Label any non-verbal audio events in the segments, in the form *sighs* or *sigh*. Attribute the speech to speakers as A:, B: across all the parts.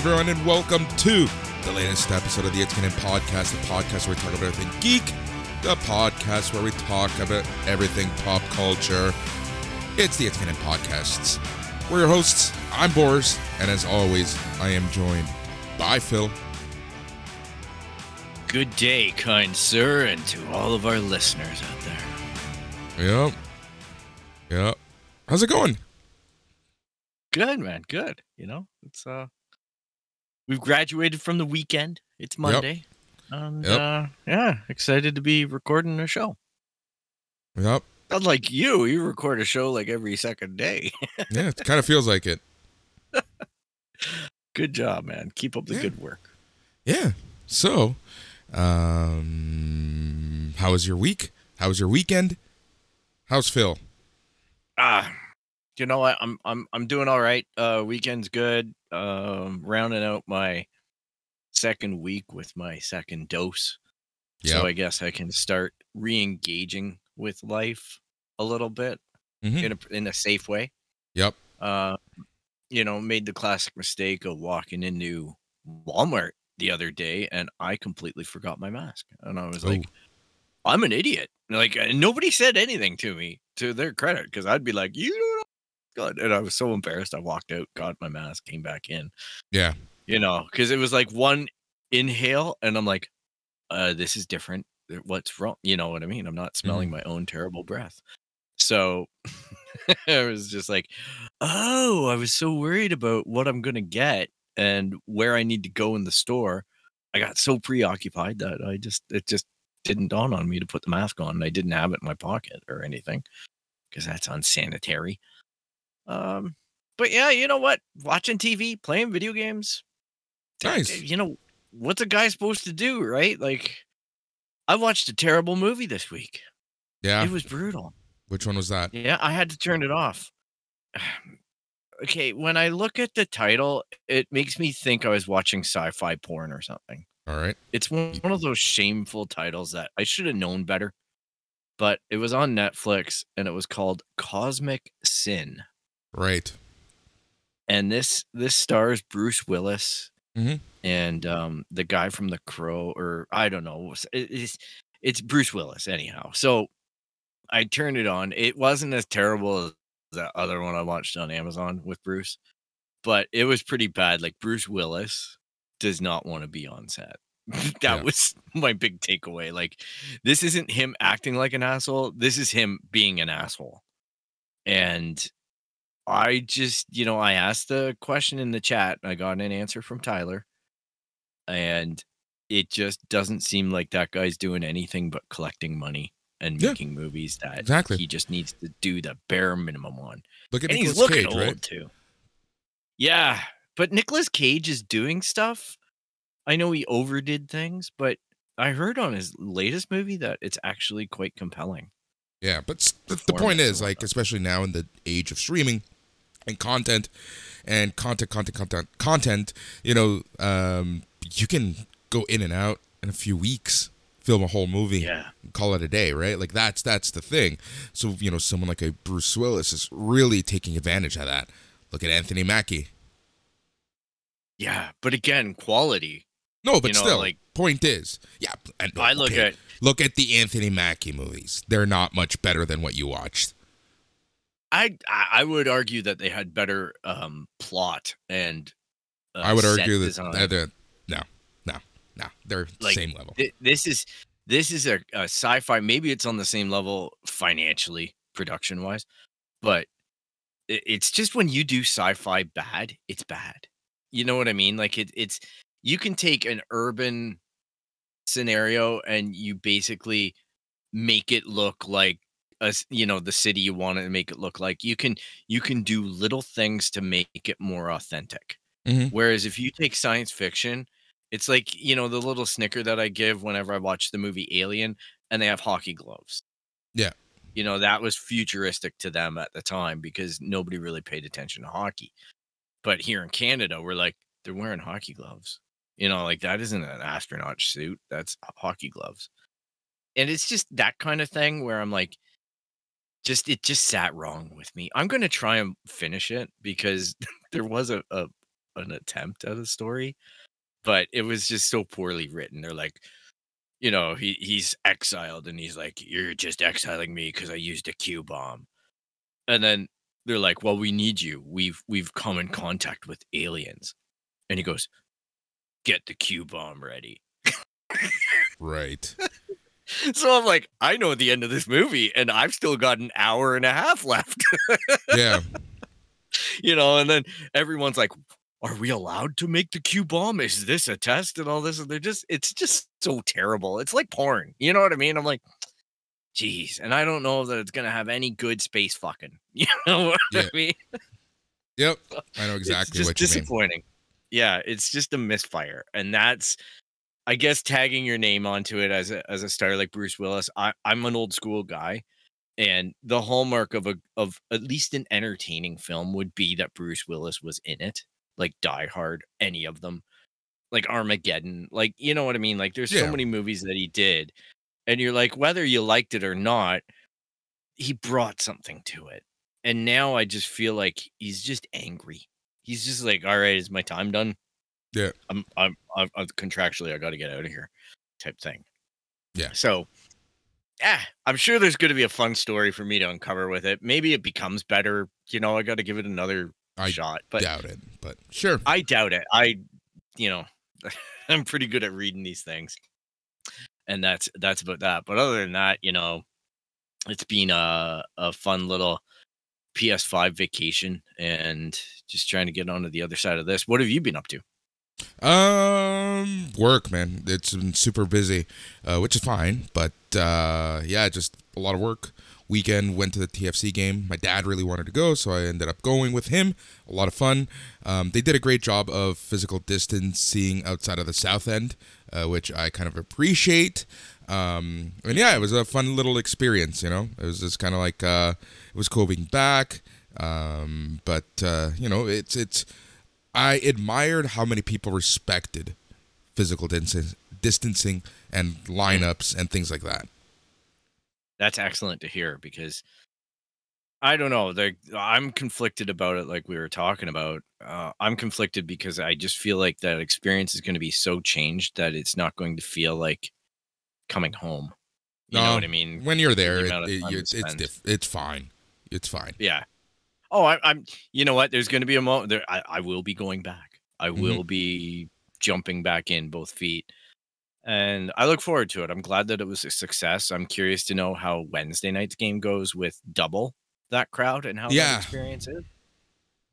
A: Everyone, and welcome to the latest episode of the It's Canon Podcast, the podcast where we talk about everything geek, the podcast where we talk about everything pop culture. It's the It's Canon Podcasts. We're your hosts. I'm Boris, and as always, I am joined by Phil.
B: Good day, kind sir, and to all of our listeners out there.
A: Yep. Yep. How's it going?
B: Good, man. Good. You know, it's uh, we've graduated from the weekend. It's Monday, and
A: Yep.
B: uh, yeah, excited to be recording a show.
A: Yep.
B: Unlike you, you record a show like every second day. *laughs*
A: Yeah, it kind of feels like it.
B: good job, man. Keep up the
A: Yeah.
B: good work.
A: Yeah. So, um, how was your week? How was your weekend? How's Phil?
B: Ah, you know what? I'm I'm I'm doing all right. Uh, weekend's good. Um, rounding out my second week with my second dose.
A: Yeah.
B: So I guess I can start re-engaging with life a little bit
A: Mhm.
B: in a in a safe way.
A: Yep.
B: Uh, you know, made the classic mistake of walking into Walmart the other day and I completely forgot my mask. And I was like, I'm an idiot. Like nobody said anything to me to their credit because I'd be like, you don't God. And I was so embarrassed. I walked out, got my mask, came back in.
A: Yeah.
B: You know, because it was like one inhale, and I'm like, uh, this is different. What's wrong? You know what I mean? I'm not smelling my own terrible breath. So *laughs* I was just like, oh, I was so worried about what I'm gonna get and where I need to go in the store. I got so preoccupied that I just it just didn't dawn on me to put the mask on. and I didn't have it in my pocket or anything because that's unsanitary. Um, but yeah, you know what? Watching TV, playing video games.
A: Nice.
B: You know what's a guy supposed to do, right? Like, I watched a terrible movie this week.
A: Yeah.
B: It was brutal.
A: Which one was that?
B: Yeah, I had to turn it off. *sighs* okay, when I look at the title, it makes me think I was watching sci-fi porn or something.
A: All right.
B: It's one one of those shameful titles that I should have known better. But it was on Netflix and it was called Cosmic Sin.
A: Right.
B: And this this stars Bruce Willis
A: Mhm.
B: and um the guy from The Crow or I don't know. It's it's Bruce Willis anyhow. So I turned it on. It wasn't as terrible as that other one I watched on Amazon with Bruce, but it was pretty bad. Like Bruce Willis does not want to be on set. *laughs* that
A: Yeah.
B: was *laughs* my big takeaway. Like this isn't him acting like an asshole. This is him being an asshole. And I just, you know, I asked the question in the chat. I got an answer from Tyler. And it just doesn't seem like that guy's doing anything but collecting money and
A: Yeah.
B: making movies that
A: Exactly.
B: he just needs to do the bare minimum on.
A: Look at
B: And he's looking
A: Cage,
B: old
A: right?
B: too. Yeah, but Nicolas Cage is doing stuff. I know he overdid things, but I heard on his latest movie that it's actually quite compelling.
A: Yeah, but the, point is, like, especially now in the age of streaming and content and content, content, content, content, you know, um, you can go in and out in a few weeks, film a whole movie,
B: Yeah.
A: call it a day, right? Like that's that's the thing. So you know, someone like a Bruce Willis is really taking advantage of that. Look at Anthony Mackie.
B: Yeah, but again, quality.
A: No, but
B: You know,
A: still,
B: like-
A: point is, yeah. And,
B: I look
A: okay,
B: at
A: look at the Anthony Mackie movies. They're not much better than what you watched.
B: I I would argue that they had better um plot and uh,
A: I would argue that uh, they're- no, no, no, they're
B: Like,
A: same level.
B: Thi- this is this is a, a sci-fi maybe it's on the same level financially production wise, but it, it's just when you do sci-fi bad, it's bad. You know what I mean? Like it, it's you can take an urban scenario and you basically make it look like a, you know the city you want to make it look like you can you can do little things to make it more authentic.
A: Mhm.
B: whereas if you take science fiction it's like you know the little snicker that i give whenever i watch the movie alien and they have hockey gloves.
A: Yeah.
B: you know that was futuristic to them at the time because nobody really paid attention to hockey. But here in canada we're like they're wearing hockey gloves. You know like that isn't an astronaut suit that's hockey gloves. And it's just that kind of thing where i'm like just it just sat wrong with me. I'm going to try and finish it because *laughs* there was a, a an attempt at a story but it was just so poorly written. They're like you know he he's exiled and he's like you're just exiling me because i used a q bomb. And then they're like well we need you. We've we've come in contact with aliens. And he goes get the q bomb ready.
A: Right. *laughs* *laughs* *laughs*
B: so i'm like i know the end of this movie and i've still got an hour and a half *laughs* left.
A: Yeah. *laughs*
B: you know and then everyone's like are we allowed to make the q bomb? Is this a test and all this? And they're just it's just so terrible. It's like porn. You know what i mean? I'm like geez and i don't know that it's gonna have any good space fucking. You know what
A: Yeah.
B: i mean?
A: Yep. I know
B: it's
A: exactly
B: just
A: what you mean.
B: disappointing. Yeah it's just a misfire. And that's i guess tagging your name onto it as a as a star like bruce willis i i'm an old school guy and the hallmark of a of at least an entertaining film would be that bruce willis was in it like die hard any of them like armageddon like you know what i mean? Like there's
A: Yeah.
B: so many movies that he did and you're like whether you liked it or not he brought something to it and now i just feel like he's just angry. He's just like all right is my time done
A: Yeah.
B: i'm i'm, I'm, I'm contractually i got to get out of here type thing
A: Yeah.
B: so yeah i'm sure there's going to be a fun story for me to uncover with it maybe it becomes better you know i got to give it another
A: I
B: shot but I
A: Doubt it, but sure.
B: I doubt it. I, you know, *laughs* I'm pretty good at reading these things, and that's that's about that. But other than that, you know, it's been a a fun little PS5 vacation, and just trying to get onto the other side of this. What have you been up to?
A: Um, work, man. It's been super busy, uh, which is fine. But uh, yeah, just a lot of work. Weekend went to the TFC game. My dad really wanted to go, so I ended up going with him. A lot of fun. Um, they did a great job of physical distancing outside of the south end, uh, which I kind of appreciate. Um, and yeah, it was a fun little experience. You know, it was just kind of like uh, it was cool being back. Um, but uh, you know, it's it's. I admired how many people respected physical dis- distancing and lineups and things like that.
B: That's excellent to hear because I don't know. Like I'm conflicted about it, like we were talking about. Uh, I'm conflicted because I just feel like that experience is going to be so changed that it's not going to feel like coming home. You know
A: No,
B: what I mean?
A: When you're there, it, it- you-
B: you
A: it's diff- it's fine. It's fine.
B: Yeah. Oh, I, I'm. You know what? There's going to be a moment. There, I, I will be going back. I
A: Mhm.
B: will be jumping back in both feet, and I look forward to it. I'm glad that it was a success. I'm curious to know how Wednesday night's game goes with double that crowd and how
A: Yeah.
B: that experience is.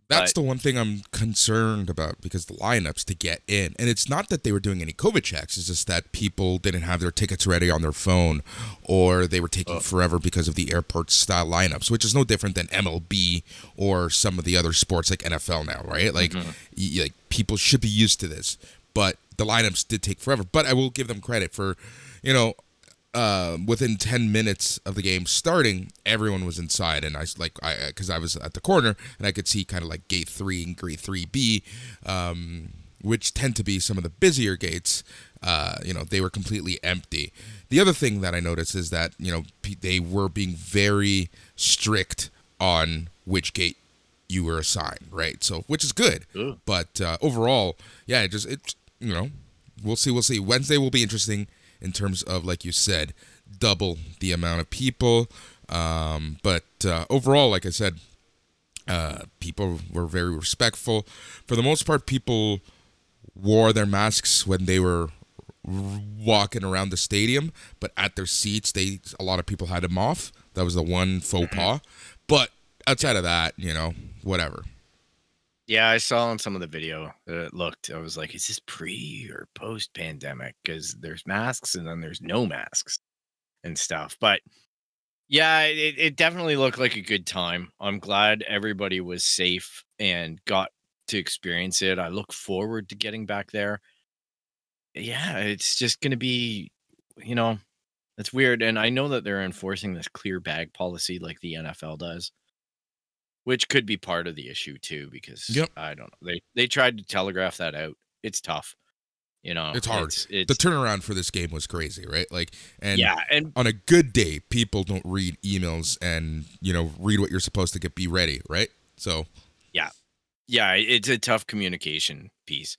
A: That's
B: But-
A: the one thing I'm concerned about because the lineups to get in, and it's not that they were doing any COVID checks. It's just that people didn't have their tickets ready on their phone, or they were taking forever because of the airport style lineups, which is no different than MLB or some of the other sports like NFL now, right? Like,
B: Mhm.
A: y- like people should be used to this, but the lineups did take forever. But I will give them credit for, you know, uh, within 10 minutes of the game starting, everyone was inside. And I like, I, cause I was at the corner and I could see kind of like gate three and gate 3B, um, which tend to be some of the busier gates. Uh, you know, they were completely empty. The other thing that I noticed is that, you know, they were being very strict on which gate you were assigned, right? So, which is good.
B: Ooh.
A: But uh, overall, yeah, it just, it, you know, we'll see. We'll see. Wednesday will be interesting in terms of, like you said, double the amount of people. Um, but uh, overall, like I said, uh, people were very respectful. For the most part, people wore their masks when they were walking around the stadium, but at their seats, they a lot of people had them off. That was the one faux pas. But outside of that, you know, whatever.
B: Yeah, I saw on some of the video that it looked. I was like, is this pre or post pandemic? Because there's masks and then there's no masks and stuff. But yeah, it, it definitely looked like a good time. I'm glad everybody was safe and got to experience it. I look forward to getting back there. Yeah, it's just going to be, you know, it's weird. And I know that they're enforcing this clear bag policy like the NFL does which could be part of the issue too because
A: Yep.
B: i don't know they they tried to telegraph that out it's tough you know
A: It's hard.
B: it's,
A: The turnaround for this game was crazy, right? Like, and
B: yeah and
A: on a good day, people don't read emails and you know read what you're supposed to get. Be ready, right? So
B: yeah, yeah it's a tough communication piece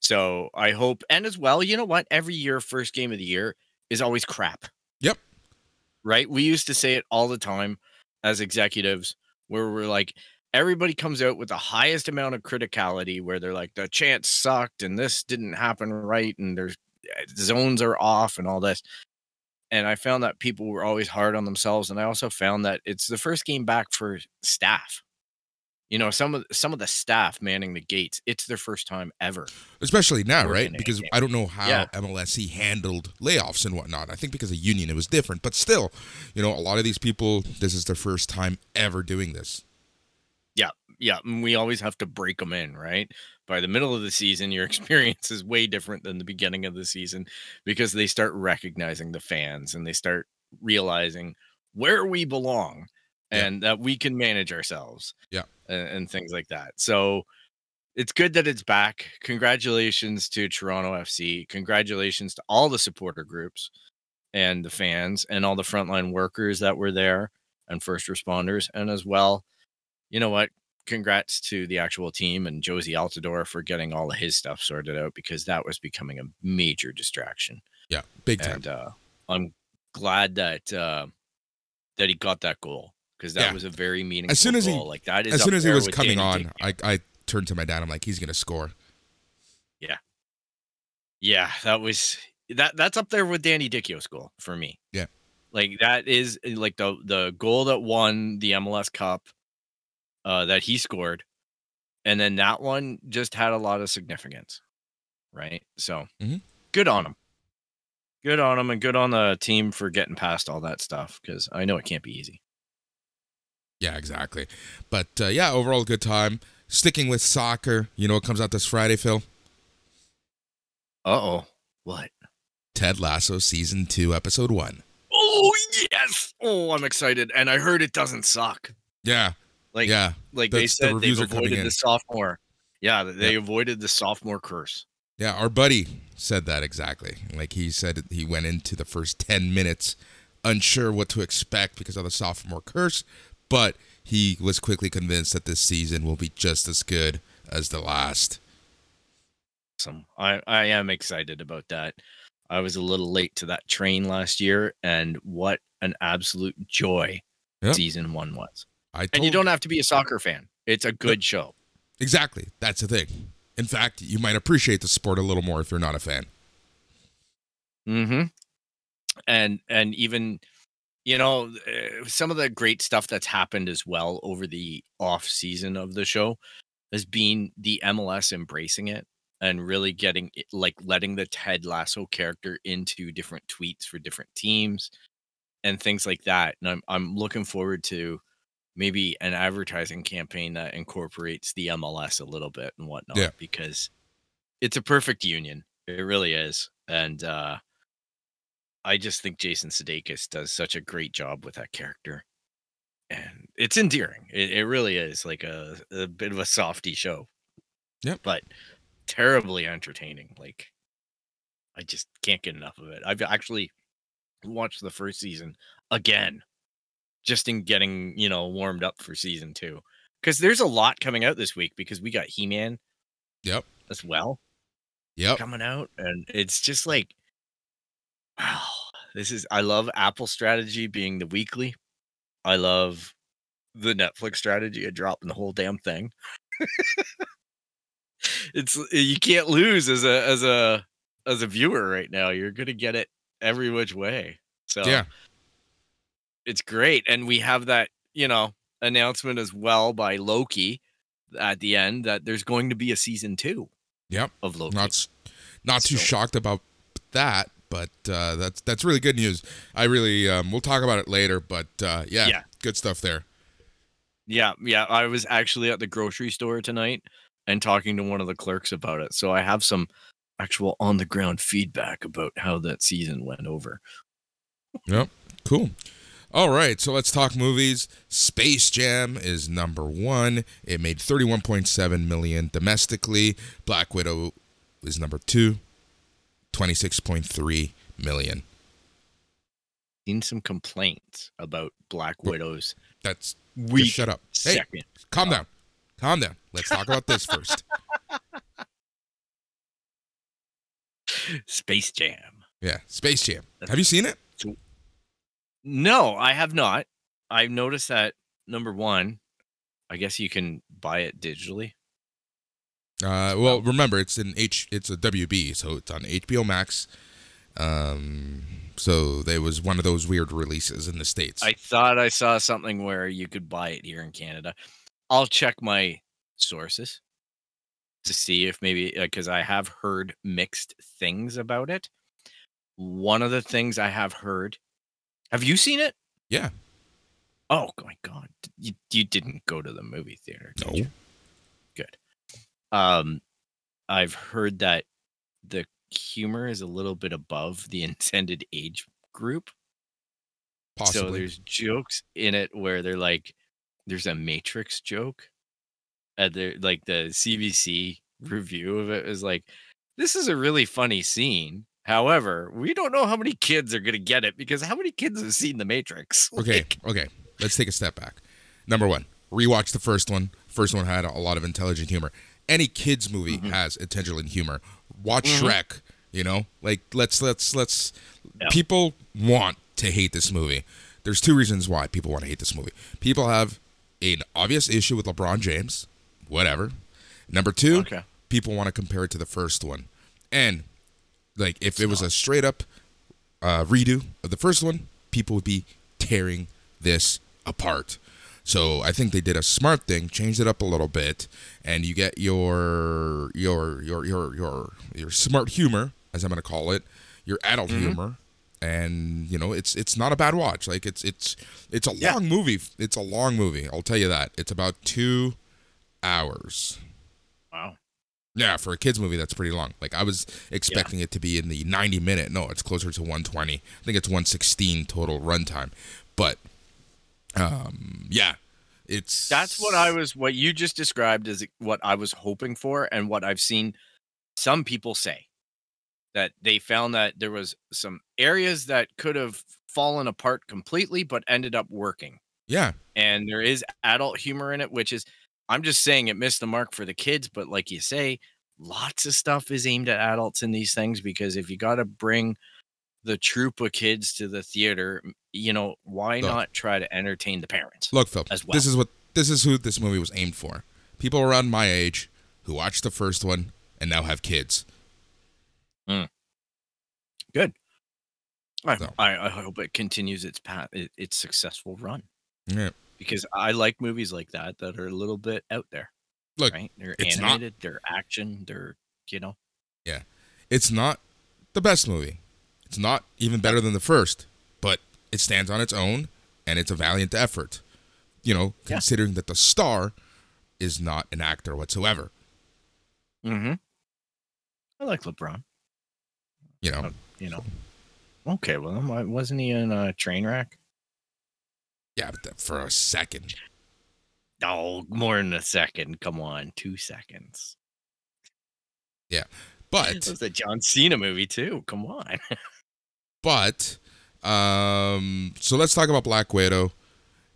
B: so i hope and as well you know what every year first game of the year is always crap
A: Yep.
B: right we used to say it all the time as executives where we're like everybody comes out with the highest amount of criticality where they're like the chance sucked and this didn't happen right and there's eh, zones are off and all this. And i found that people were always hard on themselves and i also found that it's the first game back for staff you know some of some of the staff manning the gates it's their first time ever
A: especially now, right? Because. I don't know how
B: Yeah.
A: MLSE handled layoffs and whatnot. I think because of union, it was different. But still, you know, a lot of these people, this is their first time ever doing this.
B: Yeah. Yeah, and we always have to break them in, right? By the middle of the season, your *laughs* experience is way different than the beginning of the season because they start recognizing the fans and they start realizing where we belong
A: Yeah.
B: and that we can manage ourselves.
A: Yeah.
B: And, and things like that. So it's good that it's back. Congratulations to Toronto FC. Congratulations to all the supporter groups and the fans and all the frontline workers that were there and first responders. And as well, you know what? congrats to the actual team and Jozy Altidore for getting all of his stuff sorted out because that was becoming a major distraction.
A: Yeah, big time.
B: And uh, I'm glad that uh, that he got that goal because that
A: Yeah.
B: was a very meaningful
A: As soon as he-
B: goal. like that is
A: as soon as he was coming on, I, I turned to my dad. I'm like, he's gonna score.
B: yeah, yeah, that was that that's up there with Danny Dichio's goal for me.
A: Yeah.
B: Like that is like the the goal that won the MLS Cup uh that he scored. And then that one just had a lot of significance. Right? So
A: Mhm.
B: good on him. Good on him and good on the team for getting past all that stuff because I know it can't be easy.
A: Yeah, exactly. But uh, yeah, overall good time. Sticking with soccer, you know, it comes out this Friday, Phil.
B: Uh oh. What?
A: Ted Lasso season two, episode one.
B: Oh yes. Oh, I'm excited. And I heard it doesn't suck.
A: Yeah,
B: Like
A: yeah,
B: like
A: The-
B: they
A: the
B: said they've
A: are coming
B: avoided the sophomore. Yeah, th- they avoided the sophomore curse.
A: yeah. Our buddy said that exactly. Like he said, he went into the first ten minutes unsure what to expect because of the sophomore curse, but he was quickly convinced that this season will be just as good as the last.
B: Some I I am excited about that. I was a little late to that train last year, and what an absolute joy
A: Yeah.
B: season one was.
A: I told
B: And you don't have to be a soccer fan; it's a good show.
A: exactly. That's the thing. In fact, you might appreciate the sport a little more if you're not a fan.
B: Mm-hmm. And and even you know uh, some of the great stuff that's happened as well over the off season of the show has been the MLS embracing it and really getting it, like letting the Ted Lasso character into different tweets for different teams and things like that. And I'm I'm looking forward to maybe an advertising campaign that incorporates the MLS a little bit and whatnot
A: Yeah.
B: because it's a perfect union. It really is. And uh I just think Jason Sudeikis does such a great job with that character. And it's endearing. It, it really is like a, a bit of a softy show.
A: Yep.
B: But terribly entertaining. Like I just can't get enough of it. I've actually watched the first season again just in getting, you know, warmed up for season 2. Cuz there's a lot coming out this week because we got He-Man
A: Yep.
B: as well
A: Yep.
B: coming out and it's just like wow this is i love apple strategy being the weekly i love the netflix strategy of dropping the whole damn thing *laughs* it's eh, you can't lose as a as a as a viewer right now. You're gonna get it every which way. So
A: Yeah.
B: it's great. And we have that, you know, announcement as well by Loki at the end that there's going to be a season two
A: Yep.
B: of Loki.
A: Not not too
B: So-
A: shocked about that, but uh, that's that's really good news. I really um, we'll talk about it later, but uh, yeah,
B: Yeah.
A: good stuff there.
B: Yeah, yeah. I was actually at the grocery store tonight and talking to one of the clerks about it. So I have some actual on the ground feedback about how that season went over.
A: Yep. Cool. All right, so let's talk movies. Space Jam is number one. It made 31.7 million domestically. Black Widow is number two, 26.3 million.
B: Seen some complaints about Black Widow's
A: That's we shut up. Hey,
B: second.
A: calm down. Calm down. Let's talk about this first. *laughs*
B: Space Jam.
A: Yeah, Space Jam. Have you seen it?
B: No, I have not. I've noticed that number one, I guess you can buy it digitally.
A: Uh, well, remember it's in H. It's a WB, so it's on HBO Max. Um, so there was one of those weird releases in the states.
B: I thought I saw something where you could buy it here in Canada. I'll check my sources to see if maybe because I have heard mixed things about it. One of the things I have heard. Have you seen it?
A: Yeah.
B: Oh my god, you you didn't go to the movie theater? did
A: No.
B: you? Um, I've heard that the humor is a little bit above the *laughs* intended age group. So there's jokes in it where they're like, there's a Matrix joke. And they're like the CBC review of it is like, this is a really funny scene. However, we don't know how many kids are gonna get it because how many kids have seen the Matrix? *laughs*
A: okay.
B: Like,
A: Okay. Let's take a step back. Number one, rewatch the first one. First one had a lot of intelligent humor. Any kids movie
B: Mhm.
A: has intelligent humor. Watch
B: Mhm.
A: Shrek. You know, like let's let's let's.
B: Yeah.
A: People want to hate this movie. There's two reasons why people want to hate this movie. People have an obvious issue with LeBron James. Whatever. Number two,
B: okay.
A: people want to compare it to the first one. And like if it was a straight up uh, redo of the first one, people would be tearing this apart. So I think they did a smart thing, changed it up a little bit, and you get your your your your your your smart humor, as I'm gonna call it, your adult
B: Mhm.
A: humor, and you know it's it's not a bad watch. Like it's it's it's a
B: Yeah.
A: long movie. It's a long movie. I'll tell you that. It's about two hours.
B: Wow.
A: Yeah, for a kids movie, that's pretty long. Like I was expecting it to be in the 90 minute. No, it's closer to 120. I think it's 116 total runtime. But um, yeah, it's
B: That's what I was what you just described is what I was hoping for and what I've seen some people say that they found that there was some areas that could have fallen apart completely but ended up working.
A: Yeah,
B: And there is adult humor in it which is I'm just saying it missed the mark for the kids but like you say lots of stuff is aimed at adults in these things because if you got to bring the troop of kids to the theater, you know, why
A: Look.
B: not try to entertain the parents?
A: look, Phil.
B: As well.
A: This is what this is who this movie was aimed for. People around my age who watched the first one and now have kids. Hmm.
B: Good. I,
A: So-
B: I, I hope it continues its path, it, its successful run
A: Yeah.
B: because I like movies like that that are a little bit out there.
A: Look,
B: right? They're
A: it's not-
B: animated, they're action, they're you know.
A: Yeah, it's not the best movie. It's not even better than the first, but it stands on its own and it's a valiant effort. You know,
B: Yeah.
A: considering that the star is not an actor whatsoever.
B: Mm-hmm. I like LeBron.
A: You know,
B: Uh, You know. Okay, well, wasn't he in a train wreck?
A: yeah, but for a second.
B: Oh, more than a second. Come on, two seconds.
A: Yeah, *laughs* but
B: It was a John Cena movie too. Come on. *laughs*
A: but um so let's talk about Black Widow.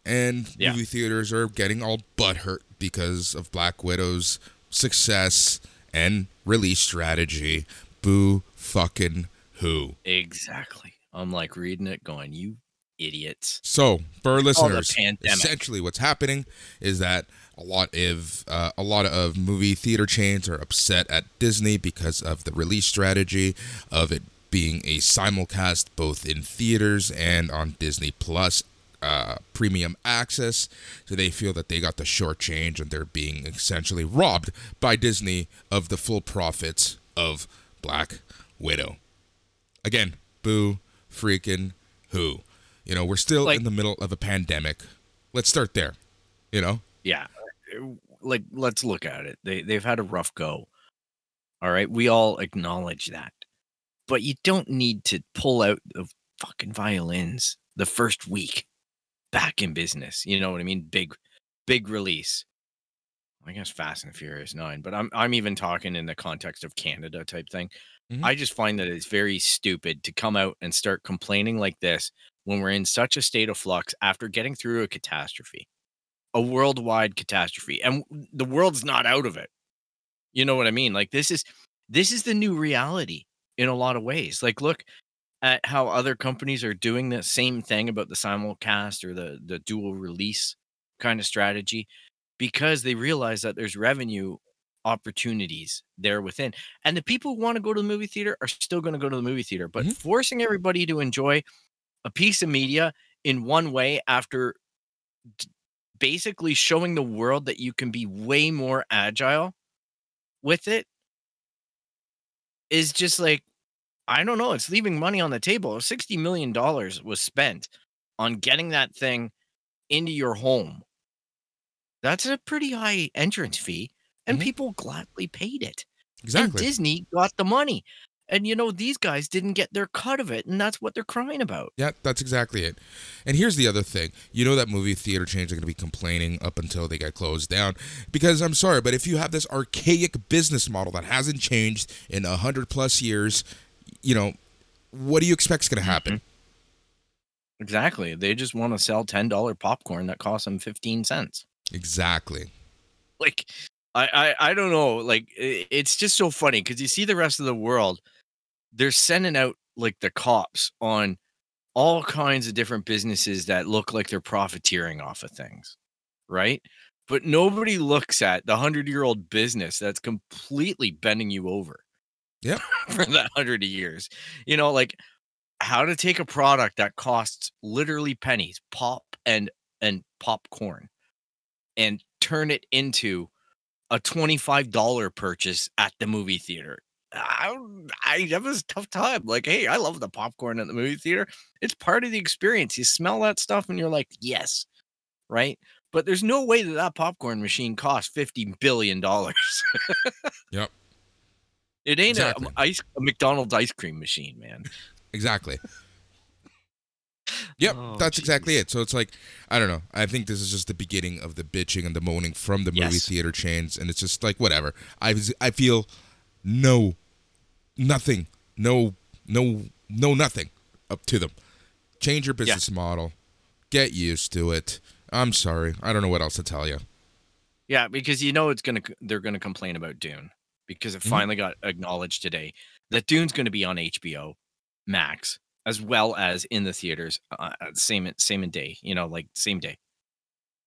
A: And
B: Yeah.
A: movie theaters are getting all butthurt because of Black Widow's success and release strategy. Boo fucking who.
B: exactly. I'm like reading it, going, "You idiots."
A: So, for our listeners, essentially what's happening is that a lot of uh, a lot of movie theater chains are upset at Disney because of the release strategy of it being a simulcast both in theaters and on Disney Plus uh, premium access. So they feel that they got the short change and they're being essentially robbed by Disney of the full profits of Black Widow. Again, boo freaking who. You know, we're still
B: Like-
A: in the middle of a pandemic. Let's start there. You know?
B: yeah like let's look at it they they've had a rough go all right we all acknowledge that but you don't need to pull out the fucking violins the first week back in business you know what i mean? Big big release. I guess fast and furious 9 but i'm i'm even talking in the context of canada type thing.
A: Mhm.
B: i just find that it's very stupid to come out and start complaining like this when we're in such a state of flux after getting through a catastrophe a worldwide catastrophe and the world's not out of it. You know what i mean? Like this is this is the new reality in a lot of ways like look at how other companies are doing the same thing about the simulcast or the the dual release kind of strategy because they realize that there's revenue opportunities there within and the people who want to go to the movie theater are still going to go to the movie theater but
A: Mhm.
B: forcing everybody to enjoy a piece of media in one way after basically showing the world that you can be way more agile with it is just like I don't know, it's leaving money on the table. 60 million dollars was spent on getting that thing into your home. That's a pretty high entrance fee and
A: Mhm.
B: people gladly paid it.
A: Exactly.
B: And Disney got the money. And you know these guys didn't get their cut of it and that's what they're crying about.
A: Yeah, that's exactly it. And here's the other thing. You know that movie theater chains are going to be complaining up until they get closed down. Because I'm sorry, but if you have this archaic business model that hasn't changed in a hundred plus years, you know, what do you expect is going to mm-hmm. happen?
B: Exactly. They just want to sell $10 popcorn that costs them 15 cents.
A: Exactly.
B: like I, I i don't know like it's just so funny because you see the rest of the world they're sending out like the cops on all kinds of different businesses that look like they're profiteering off of things right but nobody looks at the hundred year old business that's completely bending you over
A: Yep. *laughs*
B: for that hundred years you know like how to take a product that costs literally pennies pop and and popcorn and turn it into a $25 purchase at the movie theater. I, I that was a tough time. Like, hey, I love the popcorn at the movie theater. It's part of the experience. You smell that stuff and you're like, yes, right? But there's no way that that popcorn machine costs fifty billion dollars.
A: Yep.
B: It ain't
A: Exactly.
B: a, ice a McDonald's ice cream machine, man.
A: Exactly. *laughs* Yep,
B: Oh,
A: that's exactly it. So it's like, I don't know. I think this is just the beginning of the bitching and the moaning from the movie
B: Yes.
A: theater chains, and it's just like whatever. I I feel no, nothing, no, no, no, nothing up to them. Change your business model. Get used to it. I'm sorry. I don't know what else to tell you.
B: Yeah, because you know it's gonna they're gonna complain about Dune because it
A: Mhm.
B: finally got acknowledged today that Dune's gonna be on HBO Max as well as in the theaters uh, uh, same same day, you know, like same day.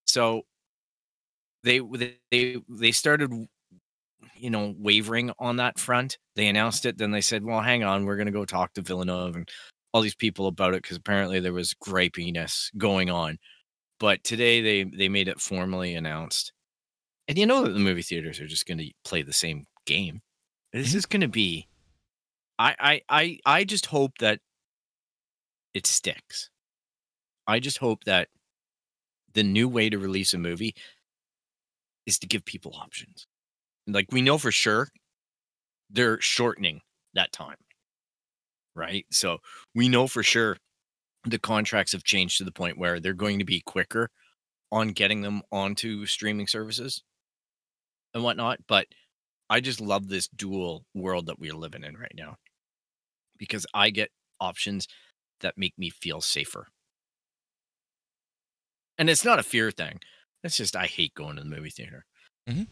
B: So they they they started you know wavering on that front. They announced it, then they said, "Well, hang on, we're gonna go talk to Villeneuve and all these people about it because apparently there was gripiness going on." But today they they made it formally announced and you know that the movie theaters are just going to play the same game. This
A: Mhm.
B: is going to be. I I I I just hope that it sticks. I just hope that the new way to release a movie is to give people options. Like we know for sure they're shortening that time. Right? So we know for sure the contracts have changed to the point where they're going to be quicker on getting them onto streaming services and whatnot. But I just love this dual world that we're living in right now because I get options that make me feel safer. And it's not a fear thing. It's just I hate going to the movie theater.
A: Mhm.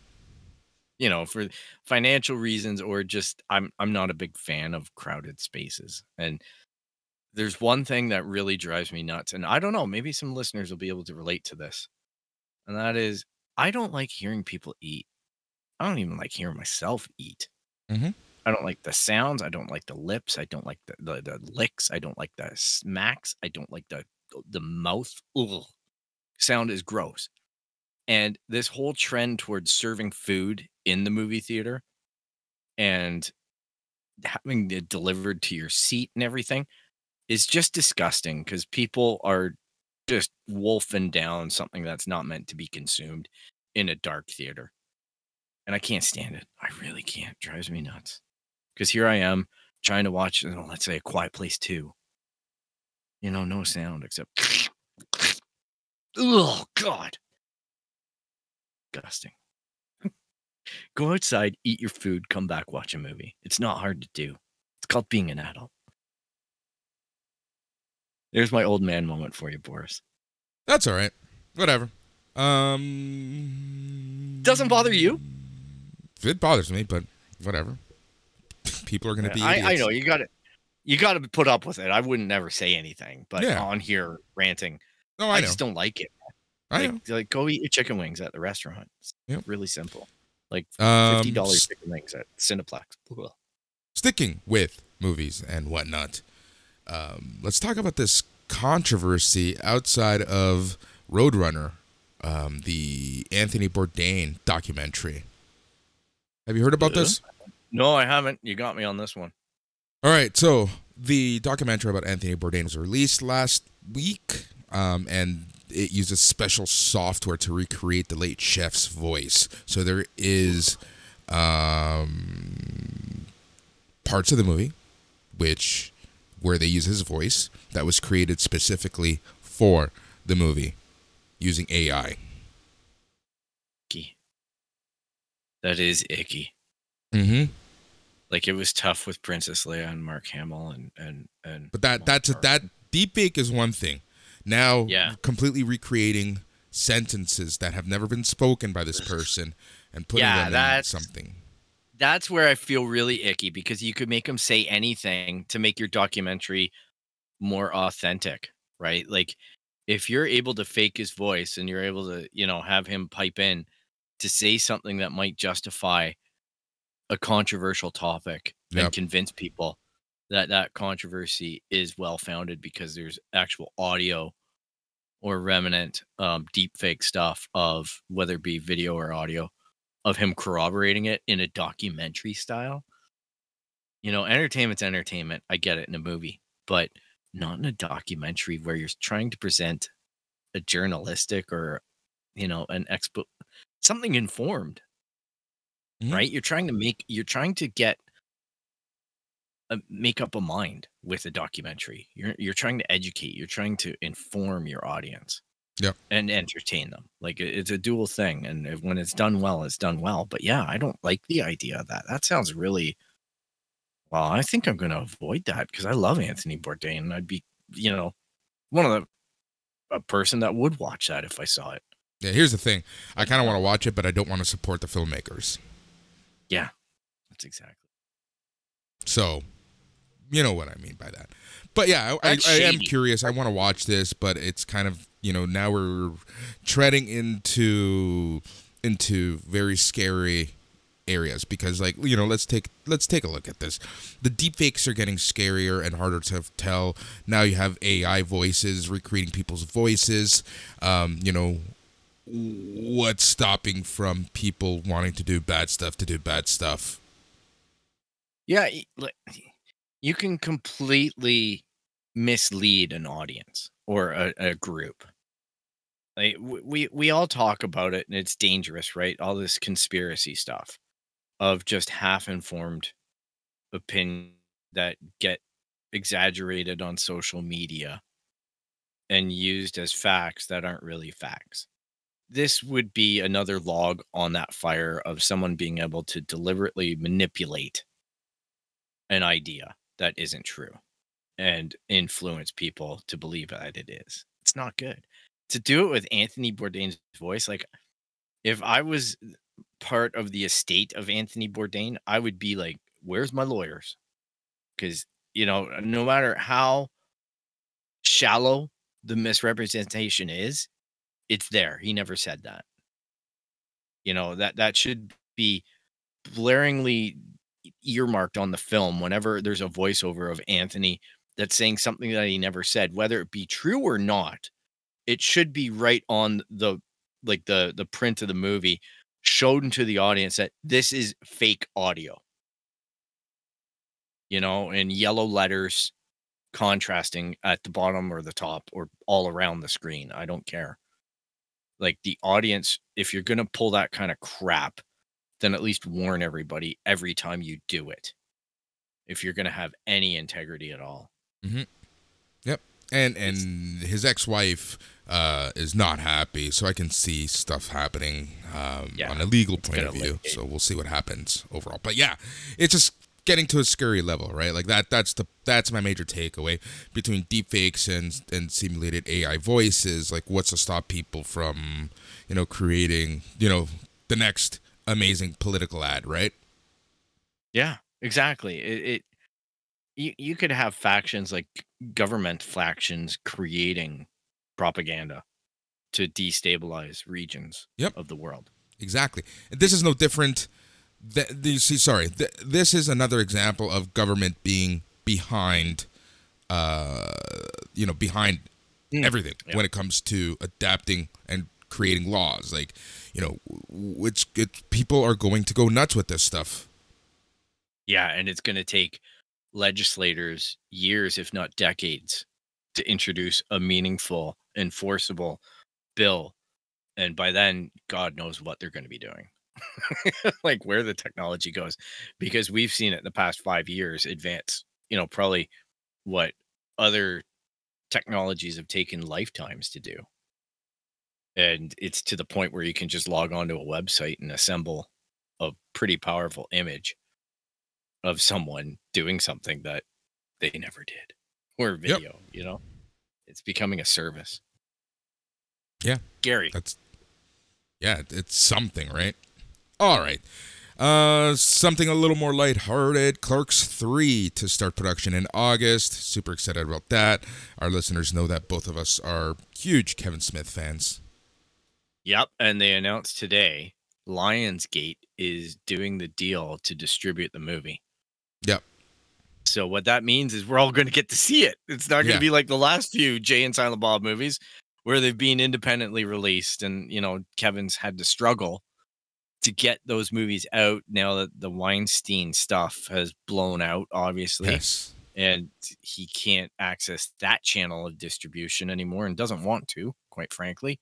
B: You know, for financial reasons or just I'm I'm not a big fan of crowded spaces. And there's one thing that really drives me nuts and I don't know, maybe some listeners will be able to relate to this. And that is I don't like hearing people eat. I don't even like hearing myself eat.
A: Mhm.
B: I don't like the sounds. I don't like the lips. I don't like the, the, the licks. I don't like the smacks. I don't like the the mouth. Ugh. Sound is gross. And this whole trend towards serving food in the movie theater and having it delivered to your seat and everything is just disgusting because people are just wolfing down something that's not meant to be consumed in a dark theater. And I can't stand it. I really can't. Drives me nuts. Because here I am trying to watch, you know, let's say, A Quiet Place 2. You know, no sound except. *sniffs* oh, God. Disgusting. *laughs* Go outside, eat your food, come back, watch a movie. It's not hard to do. It's called being an adult. There's my old man moment for you, Boris.
A: That's all right. Whatever. Um,
B: Doesn't bother you?
A: It bothers me, but whatever. People are going to be.
B: I, I know you got to you got to put up with it. I wouldn't never say anything, but
A: Yeah.
B: on here ranting,
A: No,
B: I,
A: I
B: just don't like it.
A: I
B: like, like go eat your chicken wings at the restaurant. It's
A: Yep.
B: really simple. Like
A: Um,
B: fifty dollars
A: s-
B: chicken wings at Cineplex. Ugh.
A: sticking with movies and whatnot, um, let's talk about this controversy outside of Roadrunner, um, the Anthony Bourdain documentary. Have you heard about
B: Uh,
A: this?
B: No, I haven't. You got me on this one.
A: All right, so the documentary about Anthony Bourdain was released last week, um, and it uses special software to recreate the late chef's voice. So there is um, parts of the movie which where they use his voice that was created specifically for the movie using AI.
B: Icky. That is icky.
A: Mm-hmm.
B: Like it was tough with Princess Leia and Mark Hamill and and and.
A: But that
B: Mark
A: that's
B: Hamill.
A: that deepfake is one thing. Now,
B: Yeah.
A: completely recreating sentences that have never been spoken by this person and putting
B: Yeah,
A: them in
B: that's-
A: something.
B: that's where I feel really icky because you could make him say anything to make your documentary more authentic, right? Like if you're able to fake his voice and you're able to, you know, have him pipe in to say something that might justify a controversial topic
A: Yep.
B: and convince people that that controversy is well founded because there's actual audio or remnant um, deep fake stuff of whether it be video or audio of him corroborating it in a documentary style. You know, entertainment's entertainment. I get it in a movie, but not in a documentary where you're trying to present a journalistic or, you know, an expo something informed.
A: Mhm.
B: Right? You're trying to make you're trying to get a, make up a mind with a documentary. You're you're trying to educate, you're trying to inform your audience
A: yeah
B: and entertain them. Like it- it's a dual thing, and if, when it's done well, it's done well. But yeah, I don't like the idea of that. That sounds really. Well, I think I'm going to avoid that because I love Anthony Bourdain. I'd be, you know, one of the a person that would watch that if I saw it.
A: Yeah, here's the thing. I kind of want to watch it, but I don't want to support the filmmakers.
B: Yeah, that's exactly.
A: So, you know what I mean by that. But yeah, I, I, I am curious. I want to watch this, but it's kind of you know now we're treading into into very scary areas because like you know let's take let's take a look at this the deepfakes are getting scarier and harder to tell now you have ai voices recreating people's voices um you know what's stopping from people wanting to do bad stuff to do bad stuff
B: Yeah, you can completely mislead an audience or a, a group. Like we we all talk about it, and it's dangerous, right? All this conspiracy stuff of just half-informed opinion that get exaggerated on social media and used as facts that aren't really facts. This would be another log on that fire of someone being able to deliberately manipulate an idea that isn't true and influence people to believe that it is. It's not good. To do it with Anthony Bourdain's voice, like if I was part of the estate of Anthony Bourdain, I would be like, where's my lawyers? Because, you know, no matter how shallow the misrepresentation is, it's there. He never said that. You know, that that should be blaringly earmarked on the film whenever there's a voiceover of Anthony that's saying something that he never said, whether it be true or not. It should be right on the like the the print of the movie shown to the audience that this is fake audio. You know, in yellow letters contrasting at the bottom or the top or all around the screen. I don't care. Like the audience, if you're going to pull that kind of crap, then at least warn everybody every time you do it. If you're going to have any integrity at all.
A: Mm-hmm. Yep. And and his ex-wife uh, is not happy, so I can see stuff happening um,
B: Yeah,
A: on a legal point of view. So we'll see what happens overall. But yeah, it's just getting to a scary level, right? Like that. That's the that's my major takeaway between deepfakes and and simulated AI voices. Like, what's to stop people from you know creating you know the next amazing political ad, right?
B: Yeah, exactly. It, it you you could have factions like government factions creating propaganda to destabilize regions
A: Yep.
B: of the world.
A: Exactly. And This is no different. Th- you see, sorry. Th- this is another example of government being behind, uh, you know, behind
B: Mm,
A: everything
B: yeah.
A: when it comes to adapting and creating laws. Like, you know, w- it's people are going to go nuts with this stuff.
B: Yeah, and it's going to take legislators years, if not decades, to introduce a meaningful, enforceable bill. And by then, God knows what they're going to be doing. *laughs* like where the technology goes. Because we've seen it in the past five years advance, you know, probably what other technologies have taken lifetimes to do. And it's to the point where you can just log onto a website and assemble a pretty powerful image of someone doing something that they never did or video, you know? It's becoming a service.
A: Yeah.
B: Gary.
A: That's yeah, it's something, right? All right. Uh, something a little more lighthearted. Clerks 3 to start production in August. Super excited about that. Our listeners know that both of us are huge Kevin Smith fans.
B: Yep. And they announced today Lionsgate is doing the deal to distribute the movie.
A: Yep.
B: So what that means is we're all going to get to see it. It's not going to
A: Yeah.
B: be like the last few Jay and Silent Bob movies where they've been independently released and you know Kevin's had to struggle to get those movies out now that the Weinstein stuff has blown out obviously
A: Yes.
B: and he can't access that channel of distribution anymore and doesn't want to, quite frankly.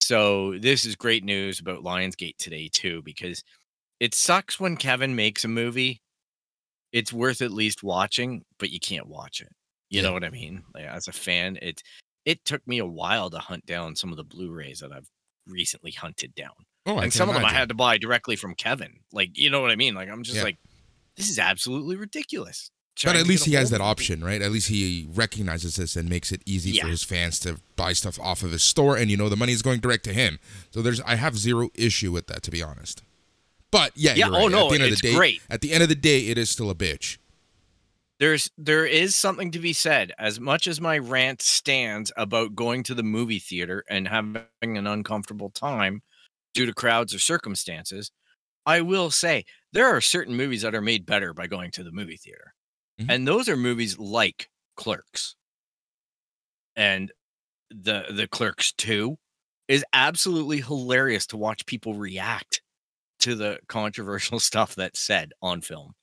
B: So this is great news about Lionsgate today too, because it sucks when Kevin makes a movie. It's worth at least watching, but you can't watch it. You
A: Yeah.
B: know what I mean? Like as a fan, it it took me a while to hunt down some of the Blu-rays that I've recently hunted down
A: Oh,
B: and some of them I had to buy directly from Kevin. Like, you know what I mean? Like, I'm just
A: Yeah.
B: like, this is absolutely ridiculous.
A: But at least he has that option, right? At least he recognizes this and makes it easy
B: Yeah.
A: for his fans to buy stuff off of his store, and you know the money is going direct to him. So there's, I have zero issue with that, to be honest. But yeah,
B: Yeah, oh no,
A: at the end
B: it's
A: of the day,
B: great.
A: At the end of the day, it is still a bitch.
B: There's there is something to be said. As much as my rant stands about going to the movie theater and having an uncomfortable time due to crowds or circumstances, I will say there are certain movies that are made better by going to the movie theater.
A: Mhm.
B: And those are movies like Clerks. And the the Clerks 2 is absolutely hilarious to watch people react to the controversial *laughs* stuff that's said on film.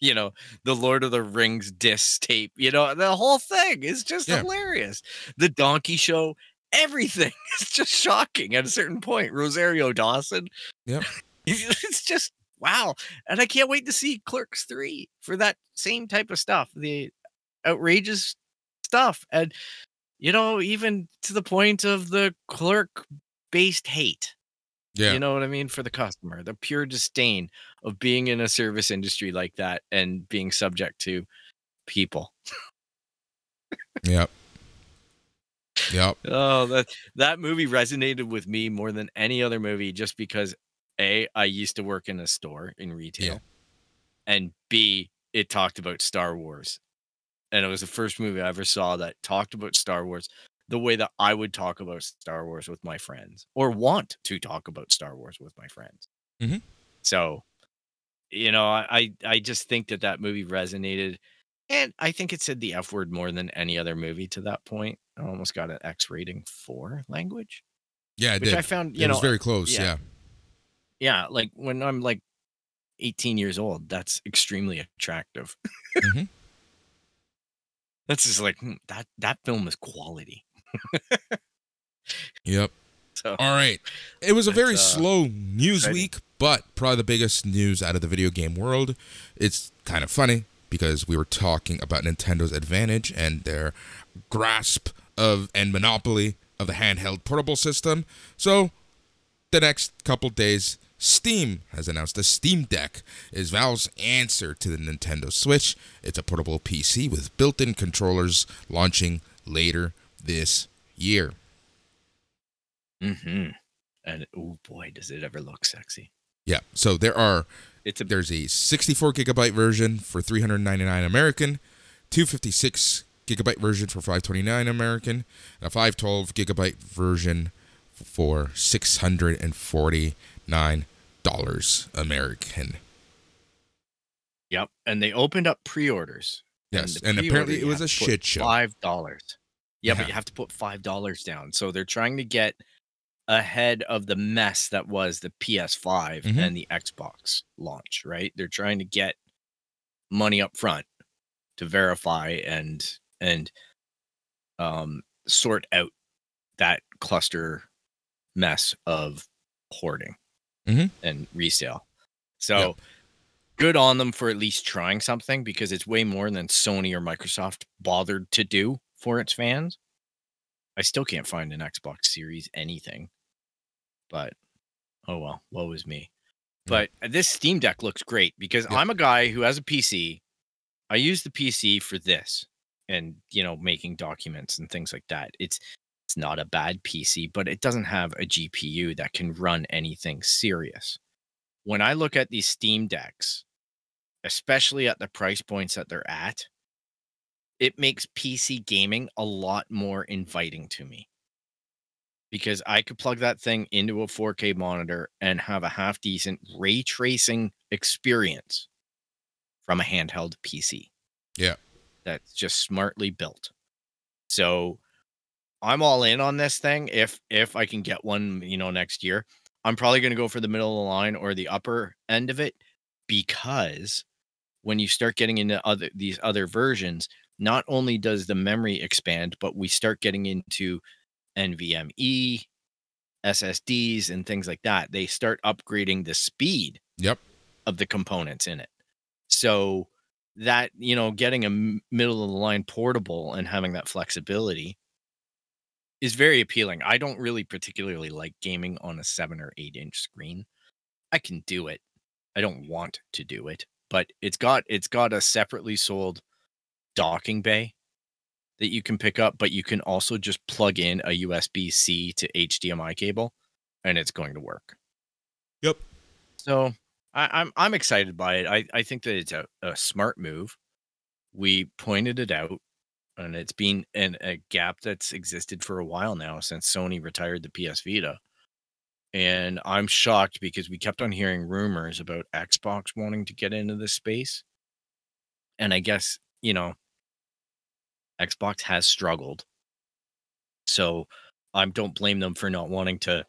B: You know, the Lord of the Rings disc tape, you know, the whole thing is just
A: Yeah.
B: hilarious. The Donkey Show, everything *laughs* is just shocking at a certain point. Rosario Dawson.
A: Yep. *laughs*
B: it's just wow. And I can't wait to see Clerks 3 for that same type of stuff, the outrageous stuff. And, you know, even to the point of the clerk based hate.
A: Yeah.
B: You know what I mean? For the customer, the pure disdain of being in a service industry like that and being subject to people.
A: Yep. Yep.
B: Oh, that that movie resonated with me more than any other movie just because A, I used to work in a store in retail. And B, it talked about Star Wars. And it was the first movie I ever saw that talked about Star Wars the way that I would talk about Star Wars with my friends or want to talk about Star Wars with my friends.
A: Mhm.
B: So, you know, I I just think that that movie resonated, and I think it said the F word more than any other movie to that point. I almost got an X rating for language,
A: Yeah, it
B: which
A: did.
B: I found, you
A: it
B: know,
A: was very close.
B: yeah.
A: Yeah.
B: yeah, like when I'm like 18 years old, that's extremely attractive.
A: Mhm. *laughs*
B: That's just like hmm, that. That film is quality.
A: Yep. *laughs*
B: So
A: All right. It was a very
B: uh,
A: slow news
B: exciting.
A: week, but probably the biggest news out of the video game world. It's kind of funny because we were talking about Nintendo's advantage and their grasp of and monopoly of the handheld portable system. So, the next couple days, Steam has announced the Steam Deck is Valve's answer to the Nintendo Switch. It's a portable PC with built-in controllers launching later this year.
B: Mm hmm. And oh boy, does it ever look sexy.
A: Yeah. So there are
B: It's a
A: there's a 64 gigabyte version for 399 American, 256 gigabyte version for 529 American, and a 512 gigabyte version for 649 dollars American.
B: yep. And they opened up pre-orders.
A: Yes,
B: the
A: and apparently it was a shit show.
B: Five dollars. Yeah,
A: Yeah.
B: but you have to put five dollars down. So they're trying to get ahead of the mess that was the PS5
A: Mhm.
B: and the Xbox launch. Right? They're trying to get money up front to verify and and um sort out that cluster mess of hoarding
A: Mhm.
B: and resale. So
A: Yep.
B: good on them for at least trying something because it's way more than Sony or Microsoft bothered to do for its fans. I still can't find an Xbox Series anything, but oh well, woe is me. But uh, this Steam Deck looks great because
A: Yep.
B: I'm a guy who has a PC. I use the PC for this and you know making documents and things like that. It's it's not a bad PC, but it doesn't have a GPU that can run anything serious. When I look at these Steam Decks, especially at the price points that they're at, it makes PC gaming a lot more inviting to me. Because I could plug that thing into a 4K monitor and have a half decent ray tracing experience from a handheld PC.
A: Yeah.
B: That's just smartly built. So I'm all in on this thing if if I can get one, you know, next year. I'm probably going to go for the middle of the line or the upper end of it because when you start getting into other these other versions, not only does the memory expand, but we start getting into NVMe, SSDs, and things like that. They start upgrading the speed
A: Yep.
B: of the components in it. So that, you know, getting a middle of the line portable and having that flexibility is very appealing. I don't really particularly like gaming on a seven or eight inch screen. I can do it. I don't want to do it, but it's got it's got a separately sold docking bay that you can pick up, but you can also just plug in a USB C to HDMI cable and it's going to work.
A: Yep.
B: So I, I'm I'm excited by it. I, I think that it's a, a smart move. We pointed it out, and it's been an, a gap that's existed for a while now since Sony retired the PS Vita. And I'm shocked because we kept on hearing rumors about Xbox wanting to get into this space. And I guess, you know, Xbox has struggled. So I don't blame them for not wanting to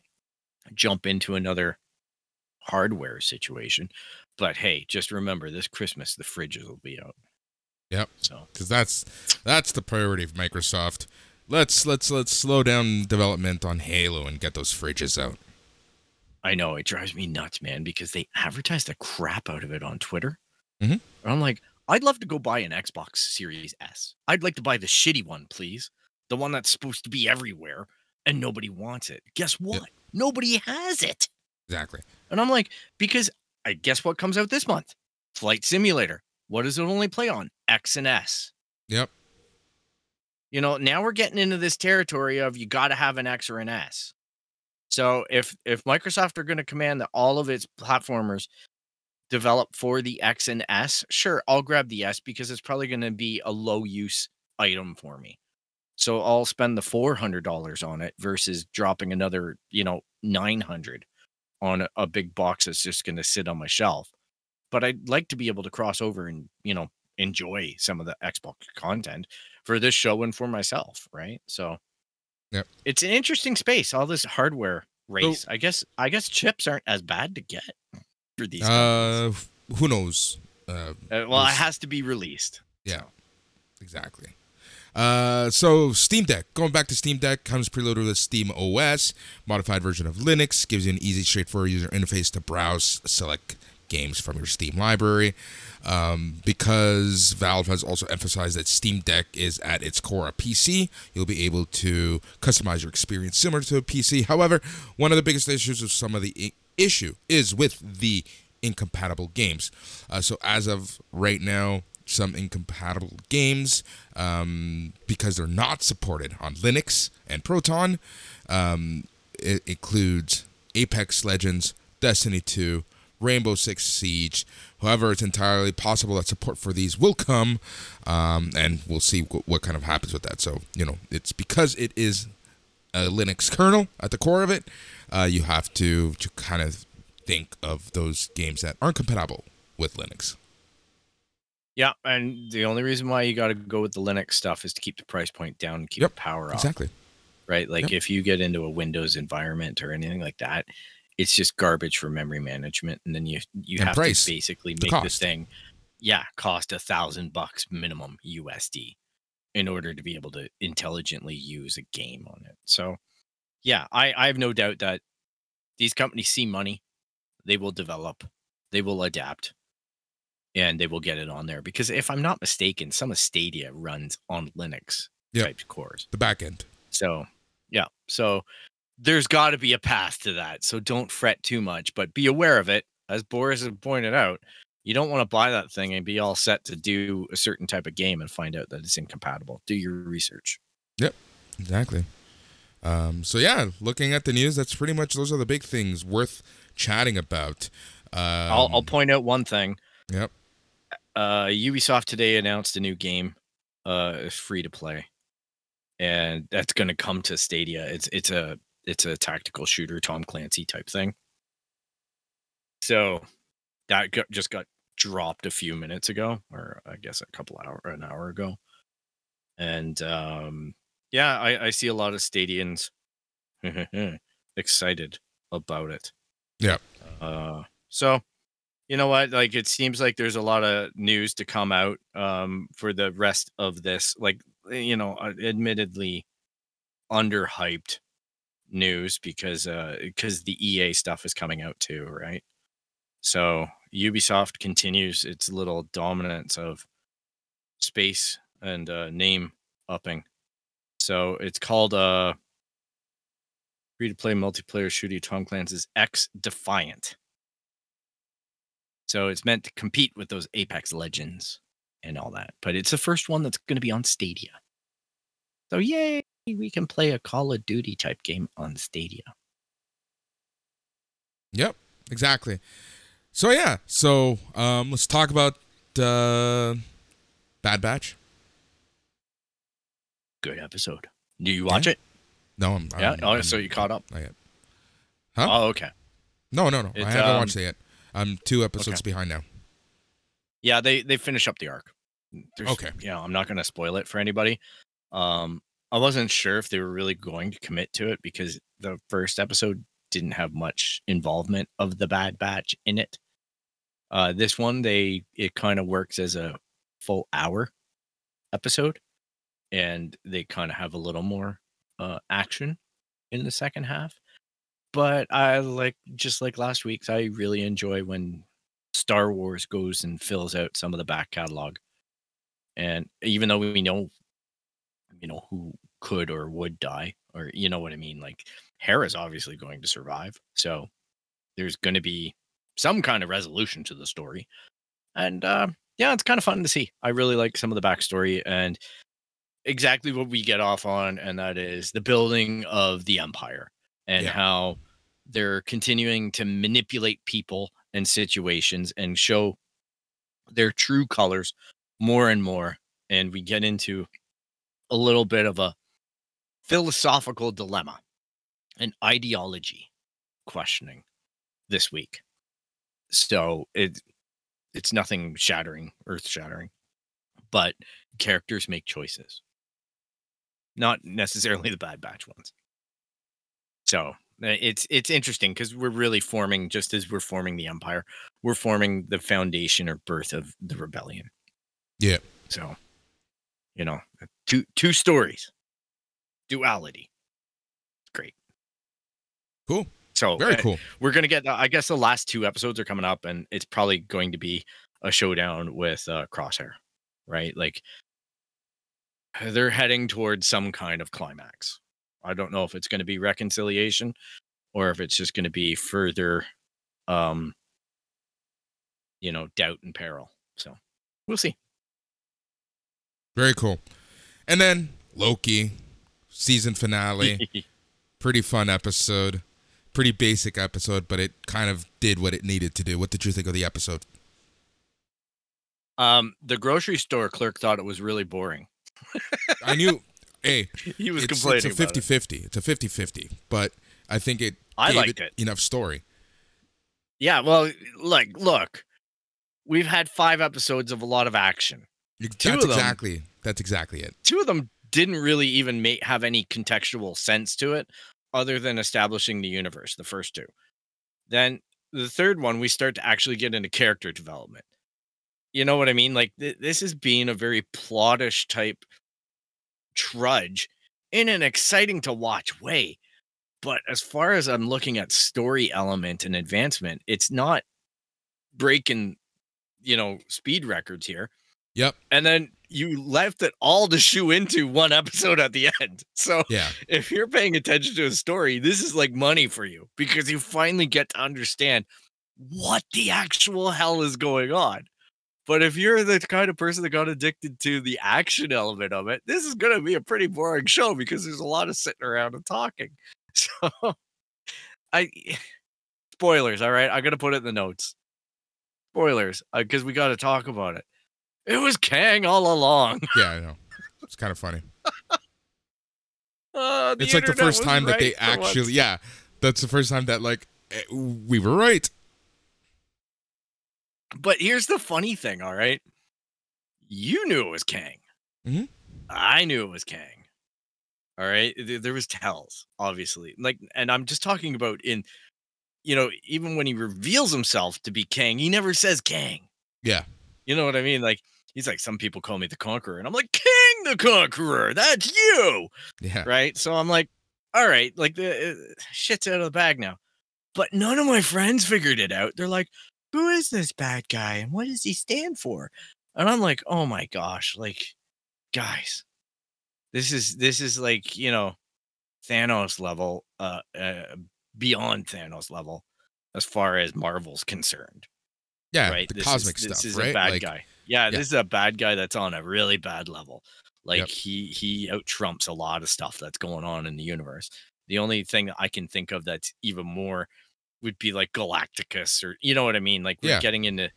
B: jump into another hardware situation. But hey, just remember this Christmas the fridges will be out.
A: Yep.
B: So
A: because that's that's the priority of Microsoft. Let's let's let's slow down development on Halo and get those fridges out.
B: I know it drives me nuts, man, because they advertise the crap out of it on Twitter.
A: Mhm.
B: And I'm like, I'd love to go buy an Xbox Series S. I'd like to buy the shitty one, please. The one that's supposed to be everywhere and nobody wants it. Guess what? Nobody has it.
A: Exactly.
B: And I'm like, because I guess what comes out this month? Flight Simulator. What does it only play on? X and S.
A: Yep.
B: You know, now we're getting into this territory of you got to have an X or an S. So if if Microsoft are going to command that all of its platformers develop for the X and S, sure, I'll grab the S because it's probably going to be a low use item for me. So I'll spend the four hundred dollars on it versus dropping another, you know, nine hundred on a, big box that's just going to sit on my shelf. But I'd like to be able to cross over and you know enjoy some of the Xbox content for this show and for myself, right? So,
A: Yep.
B: it's an interesting space. All this hardware race. I guess. I guess chips aren't as bad to get for these. companies.
A: Uh, who knows? Uh,
B: Uh, well,
A: we'll
B: it has to be released.
A: Yeah,
B: So,
A: exactly. Uh, so Steam Deck, going back to Steam Deck, comes preloaded with Steam OS, modified version of Linux, gives you an easy, straightforward user interface to browse select games from your Steam library. Um, because Valve has also emphasized that Steam Deck is at its core a PC, you'll be able to customize your experience similar to a PC. However, one of the biggest issues of some of the issue is with the incompatible games. Uh, so as of right now, some incompatible games um, because they're not supported on Linux and Proton. Um, it includes Apex Legends, Destiny 2, Rainbow Six Siege. However, it's entirely possible that support for these will come, um, and we'll see what, what kind of happens with that. So, you know, it's because it is a Linux kernel at the core of it, uh, you have to, to kind of think of those games that aren't compatible with Linux.
B: yeah, and the only reason why you got to go with the Linux stuff is to keep the price point down, and keep
A: Yep,
B: the power up.
A: Exactly.
B: right? Like
A: Yep.
B: if you get into a Windows environment or anything like that, it's just garbage for memory management, and then you you
A: And
B: have
A: price,
B: to basically make this thing, yeah, cost a thousand bucks minimum USD in order to be able to intelligently use a game on it. So, yeah, I I have no doubt that these companies see money, they will develop, they will adapt. And they will get it on there because if I'm not mistaken, some of Stadia runs on Linux
A: Yep.
B: type cores.
A: The back end.
B: So, yeah. So there's got to be a path to that. So don't fret too much, but be aware of it. As Boris has pointed out, you don't want to buy that thing and be all set to do a certain type of game and find out that it's incompatible. Do your research.
A: Yep, exactly. Um, so yeah, looking at the news, that's pretty much those are the big things worth chatting about. Um,
B: I'll, I'll point out one thing.
A: Yep.
B: Uh, Ubisoft today announced a new game. Uh, free to play, and that's going to come to Stadia. It's it's a it's a tactical shooter, Tom Clancy type thing. So that got, just got dropped a few minutes ago, or I guess a couple hour an hour ago, and um, yeah, I, I see a lot of Stadians *laughs* excited about it.
A: Yeah.
B: Uh, so you know what? Like it seems like there's a lot of news to come out um for the rest of this. Like you know, uh, admittedly underhyped news because uh because the EA stuff is coming out too, right? So Ubisoft continues its little dominance of space and uh name upping. So it's called uh free to play multiplayer shooting Tom Clancy's X Defiant. So it's meant to compete with those Apex Legends and all that. But it's the first one that's going to be on Stadia. So yay, we can play a Call of Duty type game on Stadia.
A: Yep. Exactly. So yeah. So um, let's talk about uh, Bad Batch.
B: Good episode. Do you watch it?
A: No, I'm. Not.
B: Yeah.
A: I'm-
B: oh,
A: I'm-
B: so you caught up?
A: Not yet. Huh?
B: Oh, okay.
A: No, no, no. I haven't
B: um,
A: watched it yet. I'm two episodes
B: okay.
A: behind now.
B: Yeah, they they finish up the arc. There's,
A: Okay.
B: Yeah, I'm not going to spoil it for anybody. Um, I wasn't sure if they were really going to commit to it because the first episode didn't have much involvement of the Bad Batch in it. Uh, this one, they it kind of works as a full hour episode, and they kind of have a little more uh, action in the second half. But I like just like last week's, I really enjoy when Star Wars goes and fills out some of the back catalog. And even though we know, you know, who could or would die, or you know what I mean, like Hera's obviously going to survive. So there's going to be some kind of resolution to the story. And uh, yeah, it's kind of fun to see. I really like some of the backstory and exactly what we get off on, and that is the building of the empire and
A: Yeah.
B: how they're continuing to manipulate people and situations and show their true colors more and more. And we get into a little bit of a philosophical dilemma, an ideology questioning this week. So it it's nothing shattering, earth shattering, but characters make choices. Not necessarily *laughs* the bad batch ones. So uh, it's it's interesting because we're really forming just as we're forming the empire, we're forming the foundation or birth of the rebellion.
A: Yeah.
B: So, you know, uh, two two stories, duality. Great.
A: Cool.
B: So
A: Very
B: uh,
A: cool.
B: we're gonna get. I guess the last two episodes are coming up, and it's probably going to be a showdown with uh, Crosshair, right? Like they're heading towards some kind of climax. I don't know if it's going to be reconciliation or if it's just going to be further, um, you know, doubt and peril. So we'll see.
A: Very cool. And then Loki, season finale. *laughs* Pretty fun episode. Pretty basic episode, but it kind of did what it needed to do. What did you think of the episode?
B: um, the grocery store clerk thought it was really boring.
A: I knew, hey, *laughs*
B: He was
A: it's,
B: complaining
A: it's a
B: about
A: 50
B: it.
A: 50. It's a 50 50, but I think it
B: I
A: gave
B: liked
A: it,
B: it.
A: enough story.
B: Yeah, well, like, look, we've had five episodes of a lot of action.
A: That's
B: of them-
A: exactly that's exactly it.
B: two of them didn't really even make have any contextual sense to it other than establishing the universe the first two then the third one we start to actually get into character development you know what i mean like th- this is being a very plottish type trudge in an exciting to watch way but as far as i'm looking at story element and advancement it's not breaking you know speed records here
A: Yep.
B: and then you left it all to shoe into one episode at the end. *laughs* So
A: Yeah.
B: if you're paying attention to a story, this is like money for you because you finally get to understand what the actual hell is going on. But if you're the kind of person that got addicted to the action element of it, this is going to be a pretty boring show because there's a lot of sitting around and talking. *laughs* So I spoilers, all right? I'm going to put it in the notes. Spoilers, because we got to talk about it. It was Kang all along. *laughs*
A: Yeah, I know. It's kind of funny.
B: Uh,
A: it's like the first time that they
B: right for once.
A: actually yeah, that's the first time that like eh, we were right.
B: But here's the funny thing, all right? You knew it was Kang.
A: Mhm.
B: I knew it was Kang. All right. There there was tells, obviously. Like, and I'm just talking about in, you know, even when he reveals himself to be Kang, he never says Kang.
A: Yeah.
B: You know what I mean? Like, he's like, some people call me the Conqueror. And I'm like, Kang the Conqueror. That's you.
A: Yeah.
B: right? So I'm like, all right, like the uh, shit's out of the bag now. But none of my friends figured it out. They're like, who is this bad guy and what does he stand for? And I'm like, oh my gosh, like guys, this is this is like you know Thanos level, uh, uh beyond Thanos level as far as Marvel's concerned
A: Yeah,
B: right?
A: the
B: this
A: cosmic
B: is,
A: stuff,
B: This is
A: right?
B: a bad
A: like,
B: guy. Yeah,
A: yeah.
B: this is a bad guy that's on a really bad level. Like
A: Yep.
B: he he out trumps a lot of stuff that's going on in the universe. The only thing that I can think of that's even more would be like Galacticus or you know what I mean? Like we're
A: Yeah.
B: getting into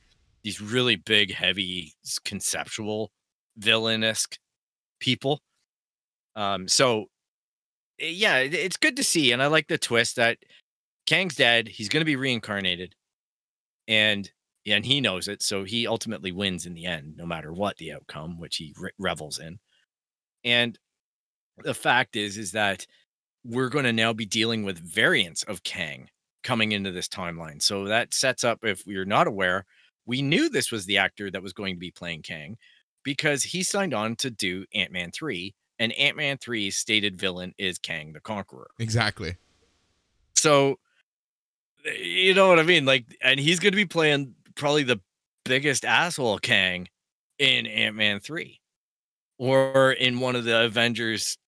B: these really big, heavy, conceptual villainous people. Um, so eh, yeah, it- it's good to see, and I like the twist that Kang's dead. He's going to be reincarnated, and and he knows it. So he ultimately wins in the end, no matter what the outcome, which he re- revels in. And the fact is, is that we're going to now be dealing with variants of Kang coming into this timeline. So that sets up, if you're not aware, we knew this was the actor that was going to be playing Kang because he signed on to do Ant Man 3, and Ant Man 3's stated villain is Kang the Conqueror.
A: exactly.
B: So, you know what I mean? Like, and he's going to be playing probably the biggest asshole Kang in Ant Man 3 or in one of the Avengers,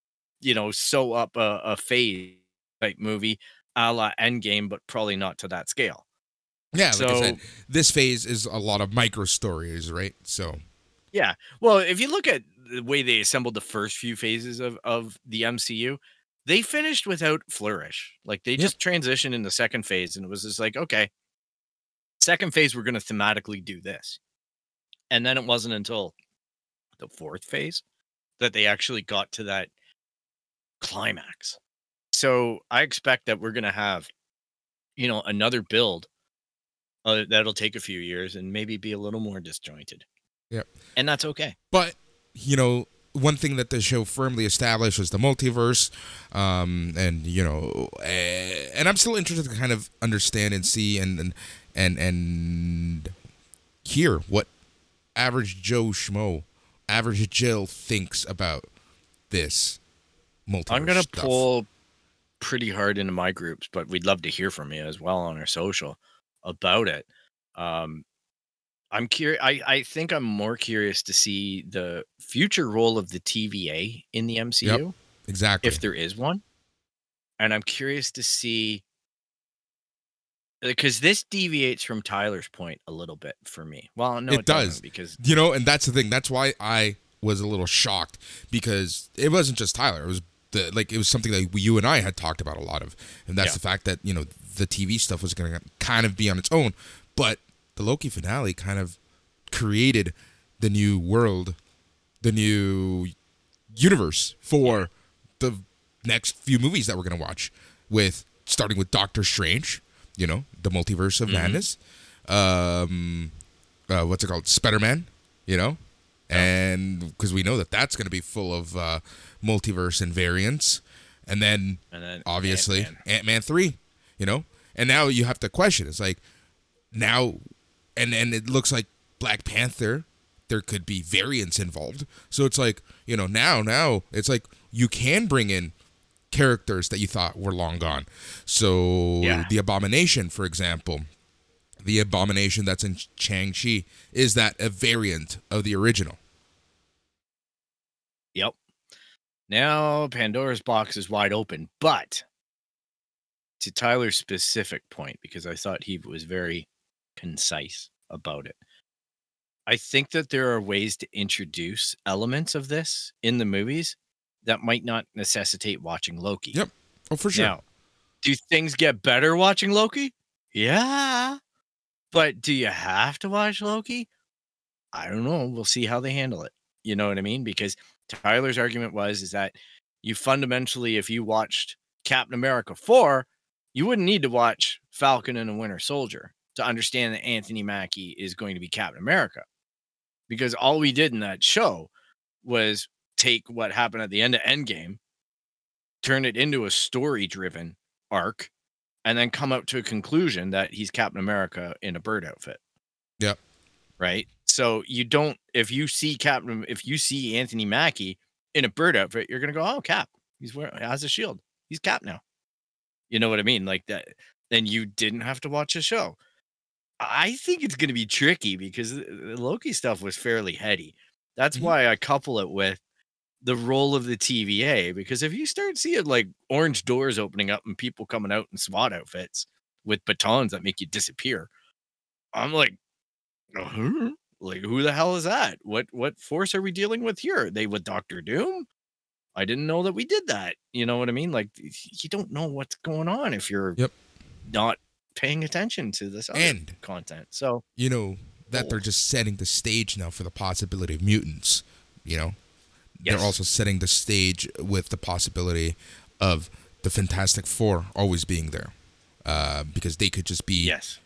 B: you know, sew up a, a phase type movie a la Endgame, but probably not to that scale.
A: Yeah, like I
B: So-
A: said, this phase is a lot of micro stories, right? So
B: Yeah. Well, if you look at the way they assembled the first few phases of, of the MCU, they finished without flourish. Like they just transitioned in the second phase and it was just like, okay, second phase, we're going to thematically do this. And then it wasn't until the fourth phase that they actually got to that climax. So I expect that we're gonna have, you know, another build uh, that'll take a few years and maybe be a little more disjointed.
A: Yep.
B: And that's okay.
A: But you know, one thing that the show firmly established was the multiverse, um, and you know, and I'm still interested to kind of understand and see and and and, and hear what average Joe Schmo, average Jill thinks about this multiverse.
B: I'm gonna pull pretty hard into my groups, but we'd love to hear from you as well on our social about it. Um, I'm curious. I, I think I'm more curious to see the future role of the TVA in the MCU,
A: exactly.
B: if there is one. And I'm curious to see because this deviates from Tyler's point a little bit for me. Well, no,
A: It
B: it,
A: does.
B: because
A: you know, and that's the thing. That's why I was a little shocked because it wasn't just Tyler. It was the like it was something that you and I had talked about a lot of, and that's
B: Yeah.
A: the fact that you know the TV stuff was going to kind of be on its own, but the Loki finale kind of created the new world, the new universe for the next few movies that we're going to watch with starting with Doctor Strange, you know, the multiverse of
B: Mhm.
A: madness. Um uh, what's it called? Spider-Man, you know? And because we know that that's going to be full of uh, multiverse and variants. And then
B: and then
A: obviously
B: Ant-Man.
A: Ant-Man 3, you know? And now you have to question. It's like now and and it looks like Black Panther there could be variants involved. So it's like, you know, now now it's like you can bring in characters that you thought were long gone. So
B: Yeah.
A: the Abomination, for example, the Abomination that's in Shang-Chi is that a variant of the original.
B: Yep. Now Pandora's box is wide open, but to Tyler's specific point, because I thought he was very concise about it. I think that there are ways to introduce elements of this in the movies that might not necessitate watching Loki.
A: Yep. Oh, for sure.
B: Now, do things get better watching Loki? Yeah. But do you have to watch Loki? I don't know. We'll see how they handle it. You know what I mean? Because Tyler's argument was is that you fundamentally, if you watched Captain America 4, you wouldn't need to watch Falcon and the Winter Soldier to understand that Anthony Mackie is going to be Captain America. Because all we did in that show was take what happened at the end of Endgame, turn it into a story driven arc, and then come up to a conclusion that he's Captain America in a bird outfit.
A: Yep.
B: Right. So you don't if you see Captain if you see Anthony Mackie in a bird outfit, you're gonna go, Oh, Cap. He's wearing has a shield. He's Cap now. You know what I mean? Like that. Then you didn't have to watch the show. I think it's gonna be tricky because the the Loki stuff was fairly heady. That's
A: Mhm.
B: why I couple it with the role of the TVA because if you start seeing like orange doors opening up and people coming out in SWAT outfits with batons that make you disappear, I'm like, uh-huh. like who the hell is that? What what force are we dealing with here? Are they with Doctor Doom? I didn't know that we did that. You know what I mean? Like you don't know what's going on if you're
A: Yep.
B: not paying attention to this other
A: And
B: content. So
A: you know that
B: Oh.
A: they're just setting the stage now for the possibility of mutants you know
B: Yes.
A: they're also setting the stage with the possibility of the fantastic four always being there uh, because they could just be
B: yes,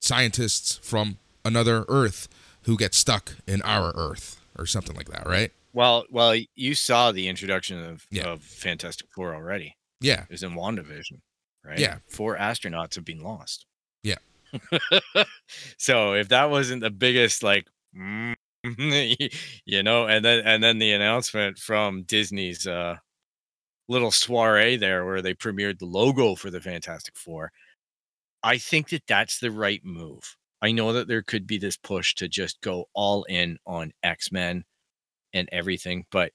A: scientists from another earth who get stuck in our earth or something like that right
B: Well, well, you saw the introduction of,
A: Yeah.
B: of Fantastic Four already.
A: yeah
B: It was in WandaVision, right?
A: Yeah.
B: Four astronauts have been lost.
A: Yeah. *laughs*
B: so if that wasn't the biggest, like, *laughs* you know, and then and then the announcement from Disney's uh little soiree there where they premiered the logo for the Fantastic Four, I think that that's the right move. I know that there could be this push to just go all in on X Men and everything, but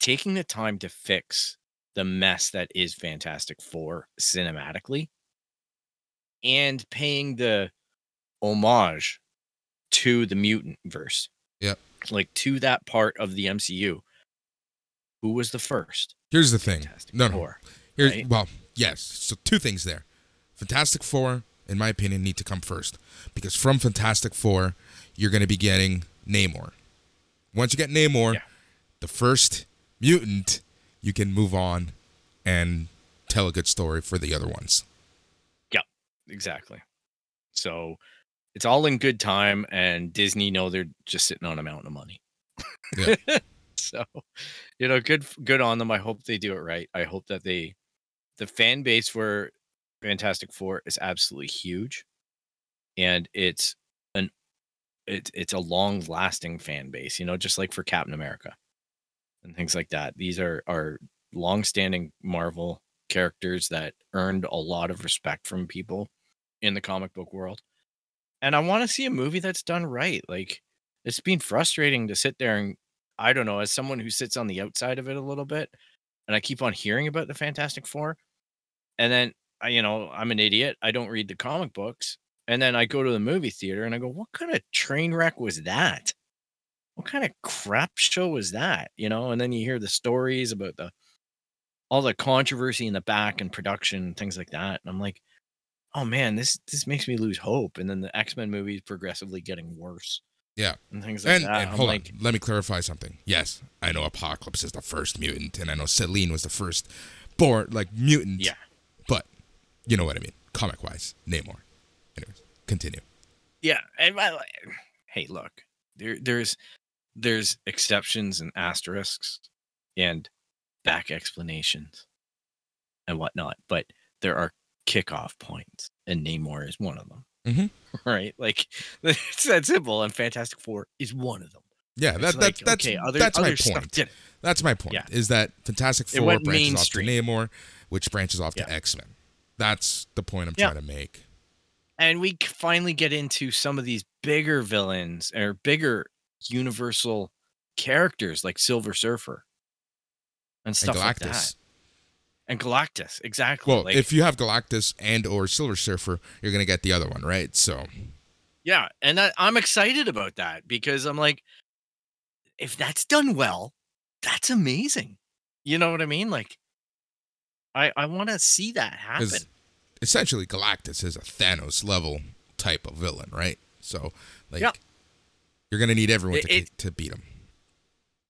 B: taking the time to fix the mess that is Fantastic Four cinematically and paying the homage to the mutant verse.
A: Yep.
B: Like to that part of the MCU. Who was the first?
A: here's the thing
B: Fantastic
A: no no
B: Four.
A: Here's,
B: right?
A: Well, yes. So two things there. Fantastic Four, in my opinion, need to come first because from Fantastic Four, you're going to be getting Namor. Once you get Namor,
B: Yeah.
A: the first mutant you can move on and tell a good story for the other ones. Yep.
B: Exactly. So it's all in good time, and Disney know they're just sitting on a mountain of money.
A: Yeah. *laughs*
B: so, you know, good good on them. I hope they do it right. I hope that they, the fan base for Fantastic Four is absolutely huge, and it's an it's it's a long lasting fan base. You know, just like for Captain America and things like that. These are are long standing Marvel characters that earned a lot of respect from people in the comic book world. And I want to see a movie that's done right. Like it's been frustrating to sit there and I don't know, as someone who sits on the outside of it a little bit, and I keep on hearing about the Fantastic Four, and then I, you know, I'm an idiot. I don't read the comic books, and then I go to the movie theater and I go, "What kind of train wreck was that? What kind of crap show was that?" You know, and then you hear the stories about the all the controversy in the back and production things like that, and I'm like, "Oh man, this this makes me lose hope." And then the X Men movies progressively getting worse.
A: Yeah.
B: and things like
A: And,
B: that.
A: and
B: I'm
A: hold
B: like,
A: on, let me clarify something. Yes, I know Apocalypse is the first mutant, and I know Selene was the first born like mutant.
B: Yeah.
A: but you know what I mean, comic wise. Namor. Anyways, continue.
B: Yeah, and I, hey, look, there there's there's exceptions and asterisks and back explanations and whatnot, but there are kickoff points, and Namor is one of them.
A: Mhm. *laughs*
B: Right? Like *laughs* it's that simple, and Fantastic Four is one of them.
A: Yeah, that,
B: like,
A: that that's
B: okay, other,
A: that's my
B: other stuff
A: point. That's my point.
B: Yeah.
A: Is that Fantastic Four branches
B: mainstream.
A: off to Namor, which branches off
B: Yeah.
A: to X Men. That's the point I'm
B: Yeah.
A: trying to make.
B: and we finally get into some of these bigger villains or bigger universal characters like Silver Surfer and
A: And
B: stuff like that. And Galactus, exactly.
A: Well,
B: like,
A: if you have Galactus and or Silver Surfer, you're gonna get the other one, right? So
B: yeah, and that, I'm excited about that because I'm like, if that's done well, that's amazing. You know what I mean? Like, I I want to see that happen.
A: essentially Galactus is a Thanos level type of villain, right? So like
B: Yeah.
A: you're gonna need everyone
B: It-
A: to
B: it-
A: to beat him.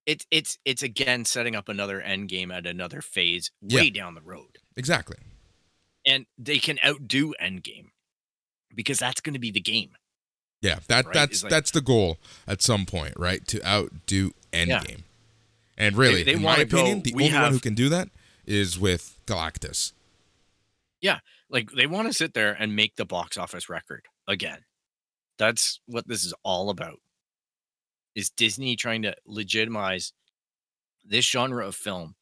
B: It's it's it's again setting up another end game at another phase
A: Yeah.
B: way down the road.
A: Exactly.
B: and they can outdo Endgame because that's going to be the game.
A: Yeah, that
B: Right?
A: that's
B: like-
A: that's the goal at some point, right? To outdo Endgame. And really,
B: they
A: in my
B: wanna go,
A: opinion, the only one who can do that is with Galactus.
B: Yeah, like they want to sit there and make the box office record again. That's what this is all about. Is Disney trying to legitimize this genre of film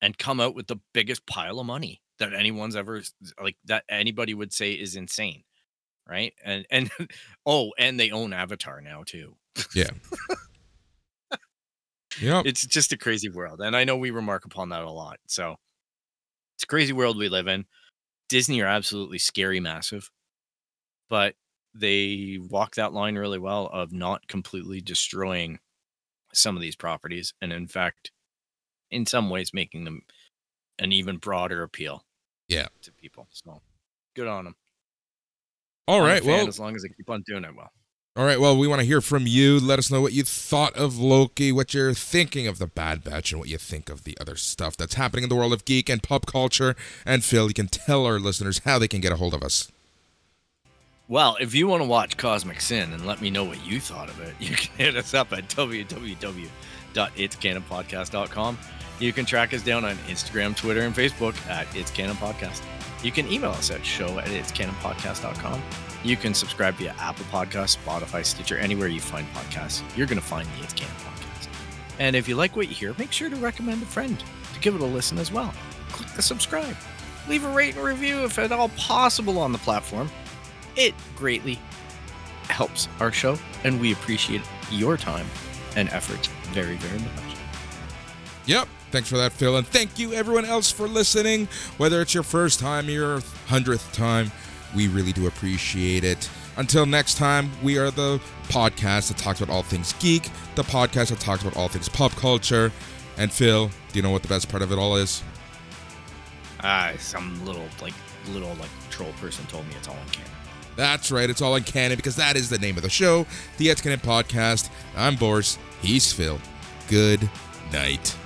B: and come out with the biggest pile of money that anyone's ever like that anybody would say is insane. Right? And and *laughs* oh, and they own Avatar now too.
A: Yeah. *laughs* yep.
B: it's just a crazy world and i know we remark upon that a lot so it's a crazy world we live in disney are absolutely scary massive but they walk that line really well of not completely destroying some of these properties and in fact in some ways making them an even broader appeal
A: Yeah.
B: to people so good on them
A: All right. Well,
B: as long as they keep on doing it well
A: All right, well, we want to hear from you. Let us know what you thought of Loki, what you're thinking of the Bad Batch, and what you think of the other stuff that's happening in the world of geek and pop culture. And Phil, you can tell our listeners how they can get a hold of us.
B: Well, if you want to watch Cosmic Sin and let me know what you thought of it, *laughs* you can hit us up at www.itscanonpodcast.com. You can track us down on Instagram, Twitter, and Facebook at It's Canon Podcast. You can email us at show at itscanonpodcast.com. You can subscribe via Apple Podcasts, Spotify, Stitcher, anywhere you find podcasts. You're going to find the It's Canon Podcast. And if you like what you hear, make sure to recommend a friend to give it a listen as well. Click the subscribe. Leave a rate and review if at all possible on the platform. It greatly helps our show, and we appreciate your time and effort very, very much.
A: Yep. Thanks for that, Phil. And thank you, everyone else, for listening. Whether it's your first time or your hundredth time, we really do appreciate it. Until next time, we are the podcast that talks about all things geek, the podcast that talks about all things pop culture. And Phil, do you know what the best part of it all is?
B: Ah, some little like little like troll person told me it's all in canon.
A: That's right, it's all in Canon because that is the name of the show, the It's Canon Podcast. I'm Boris, he's Phil. Good night.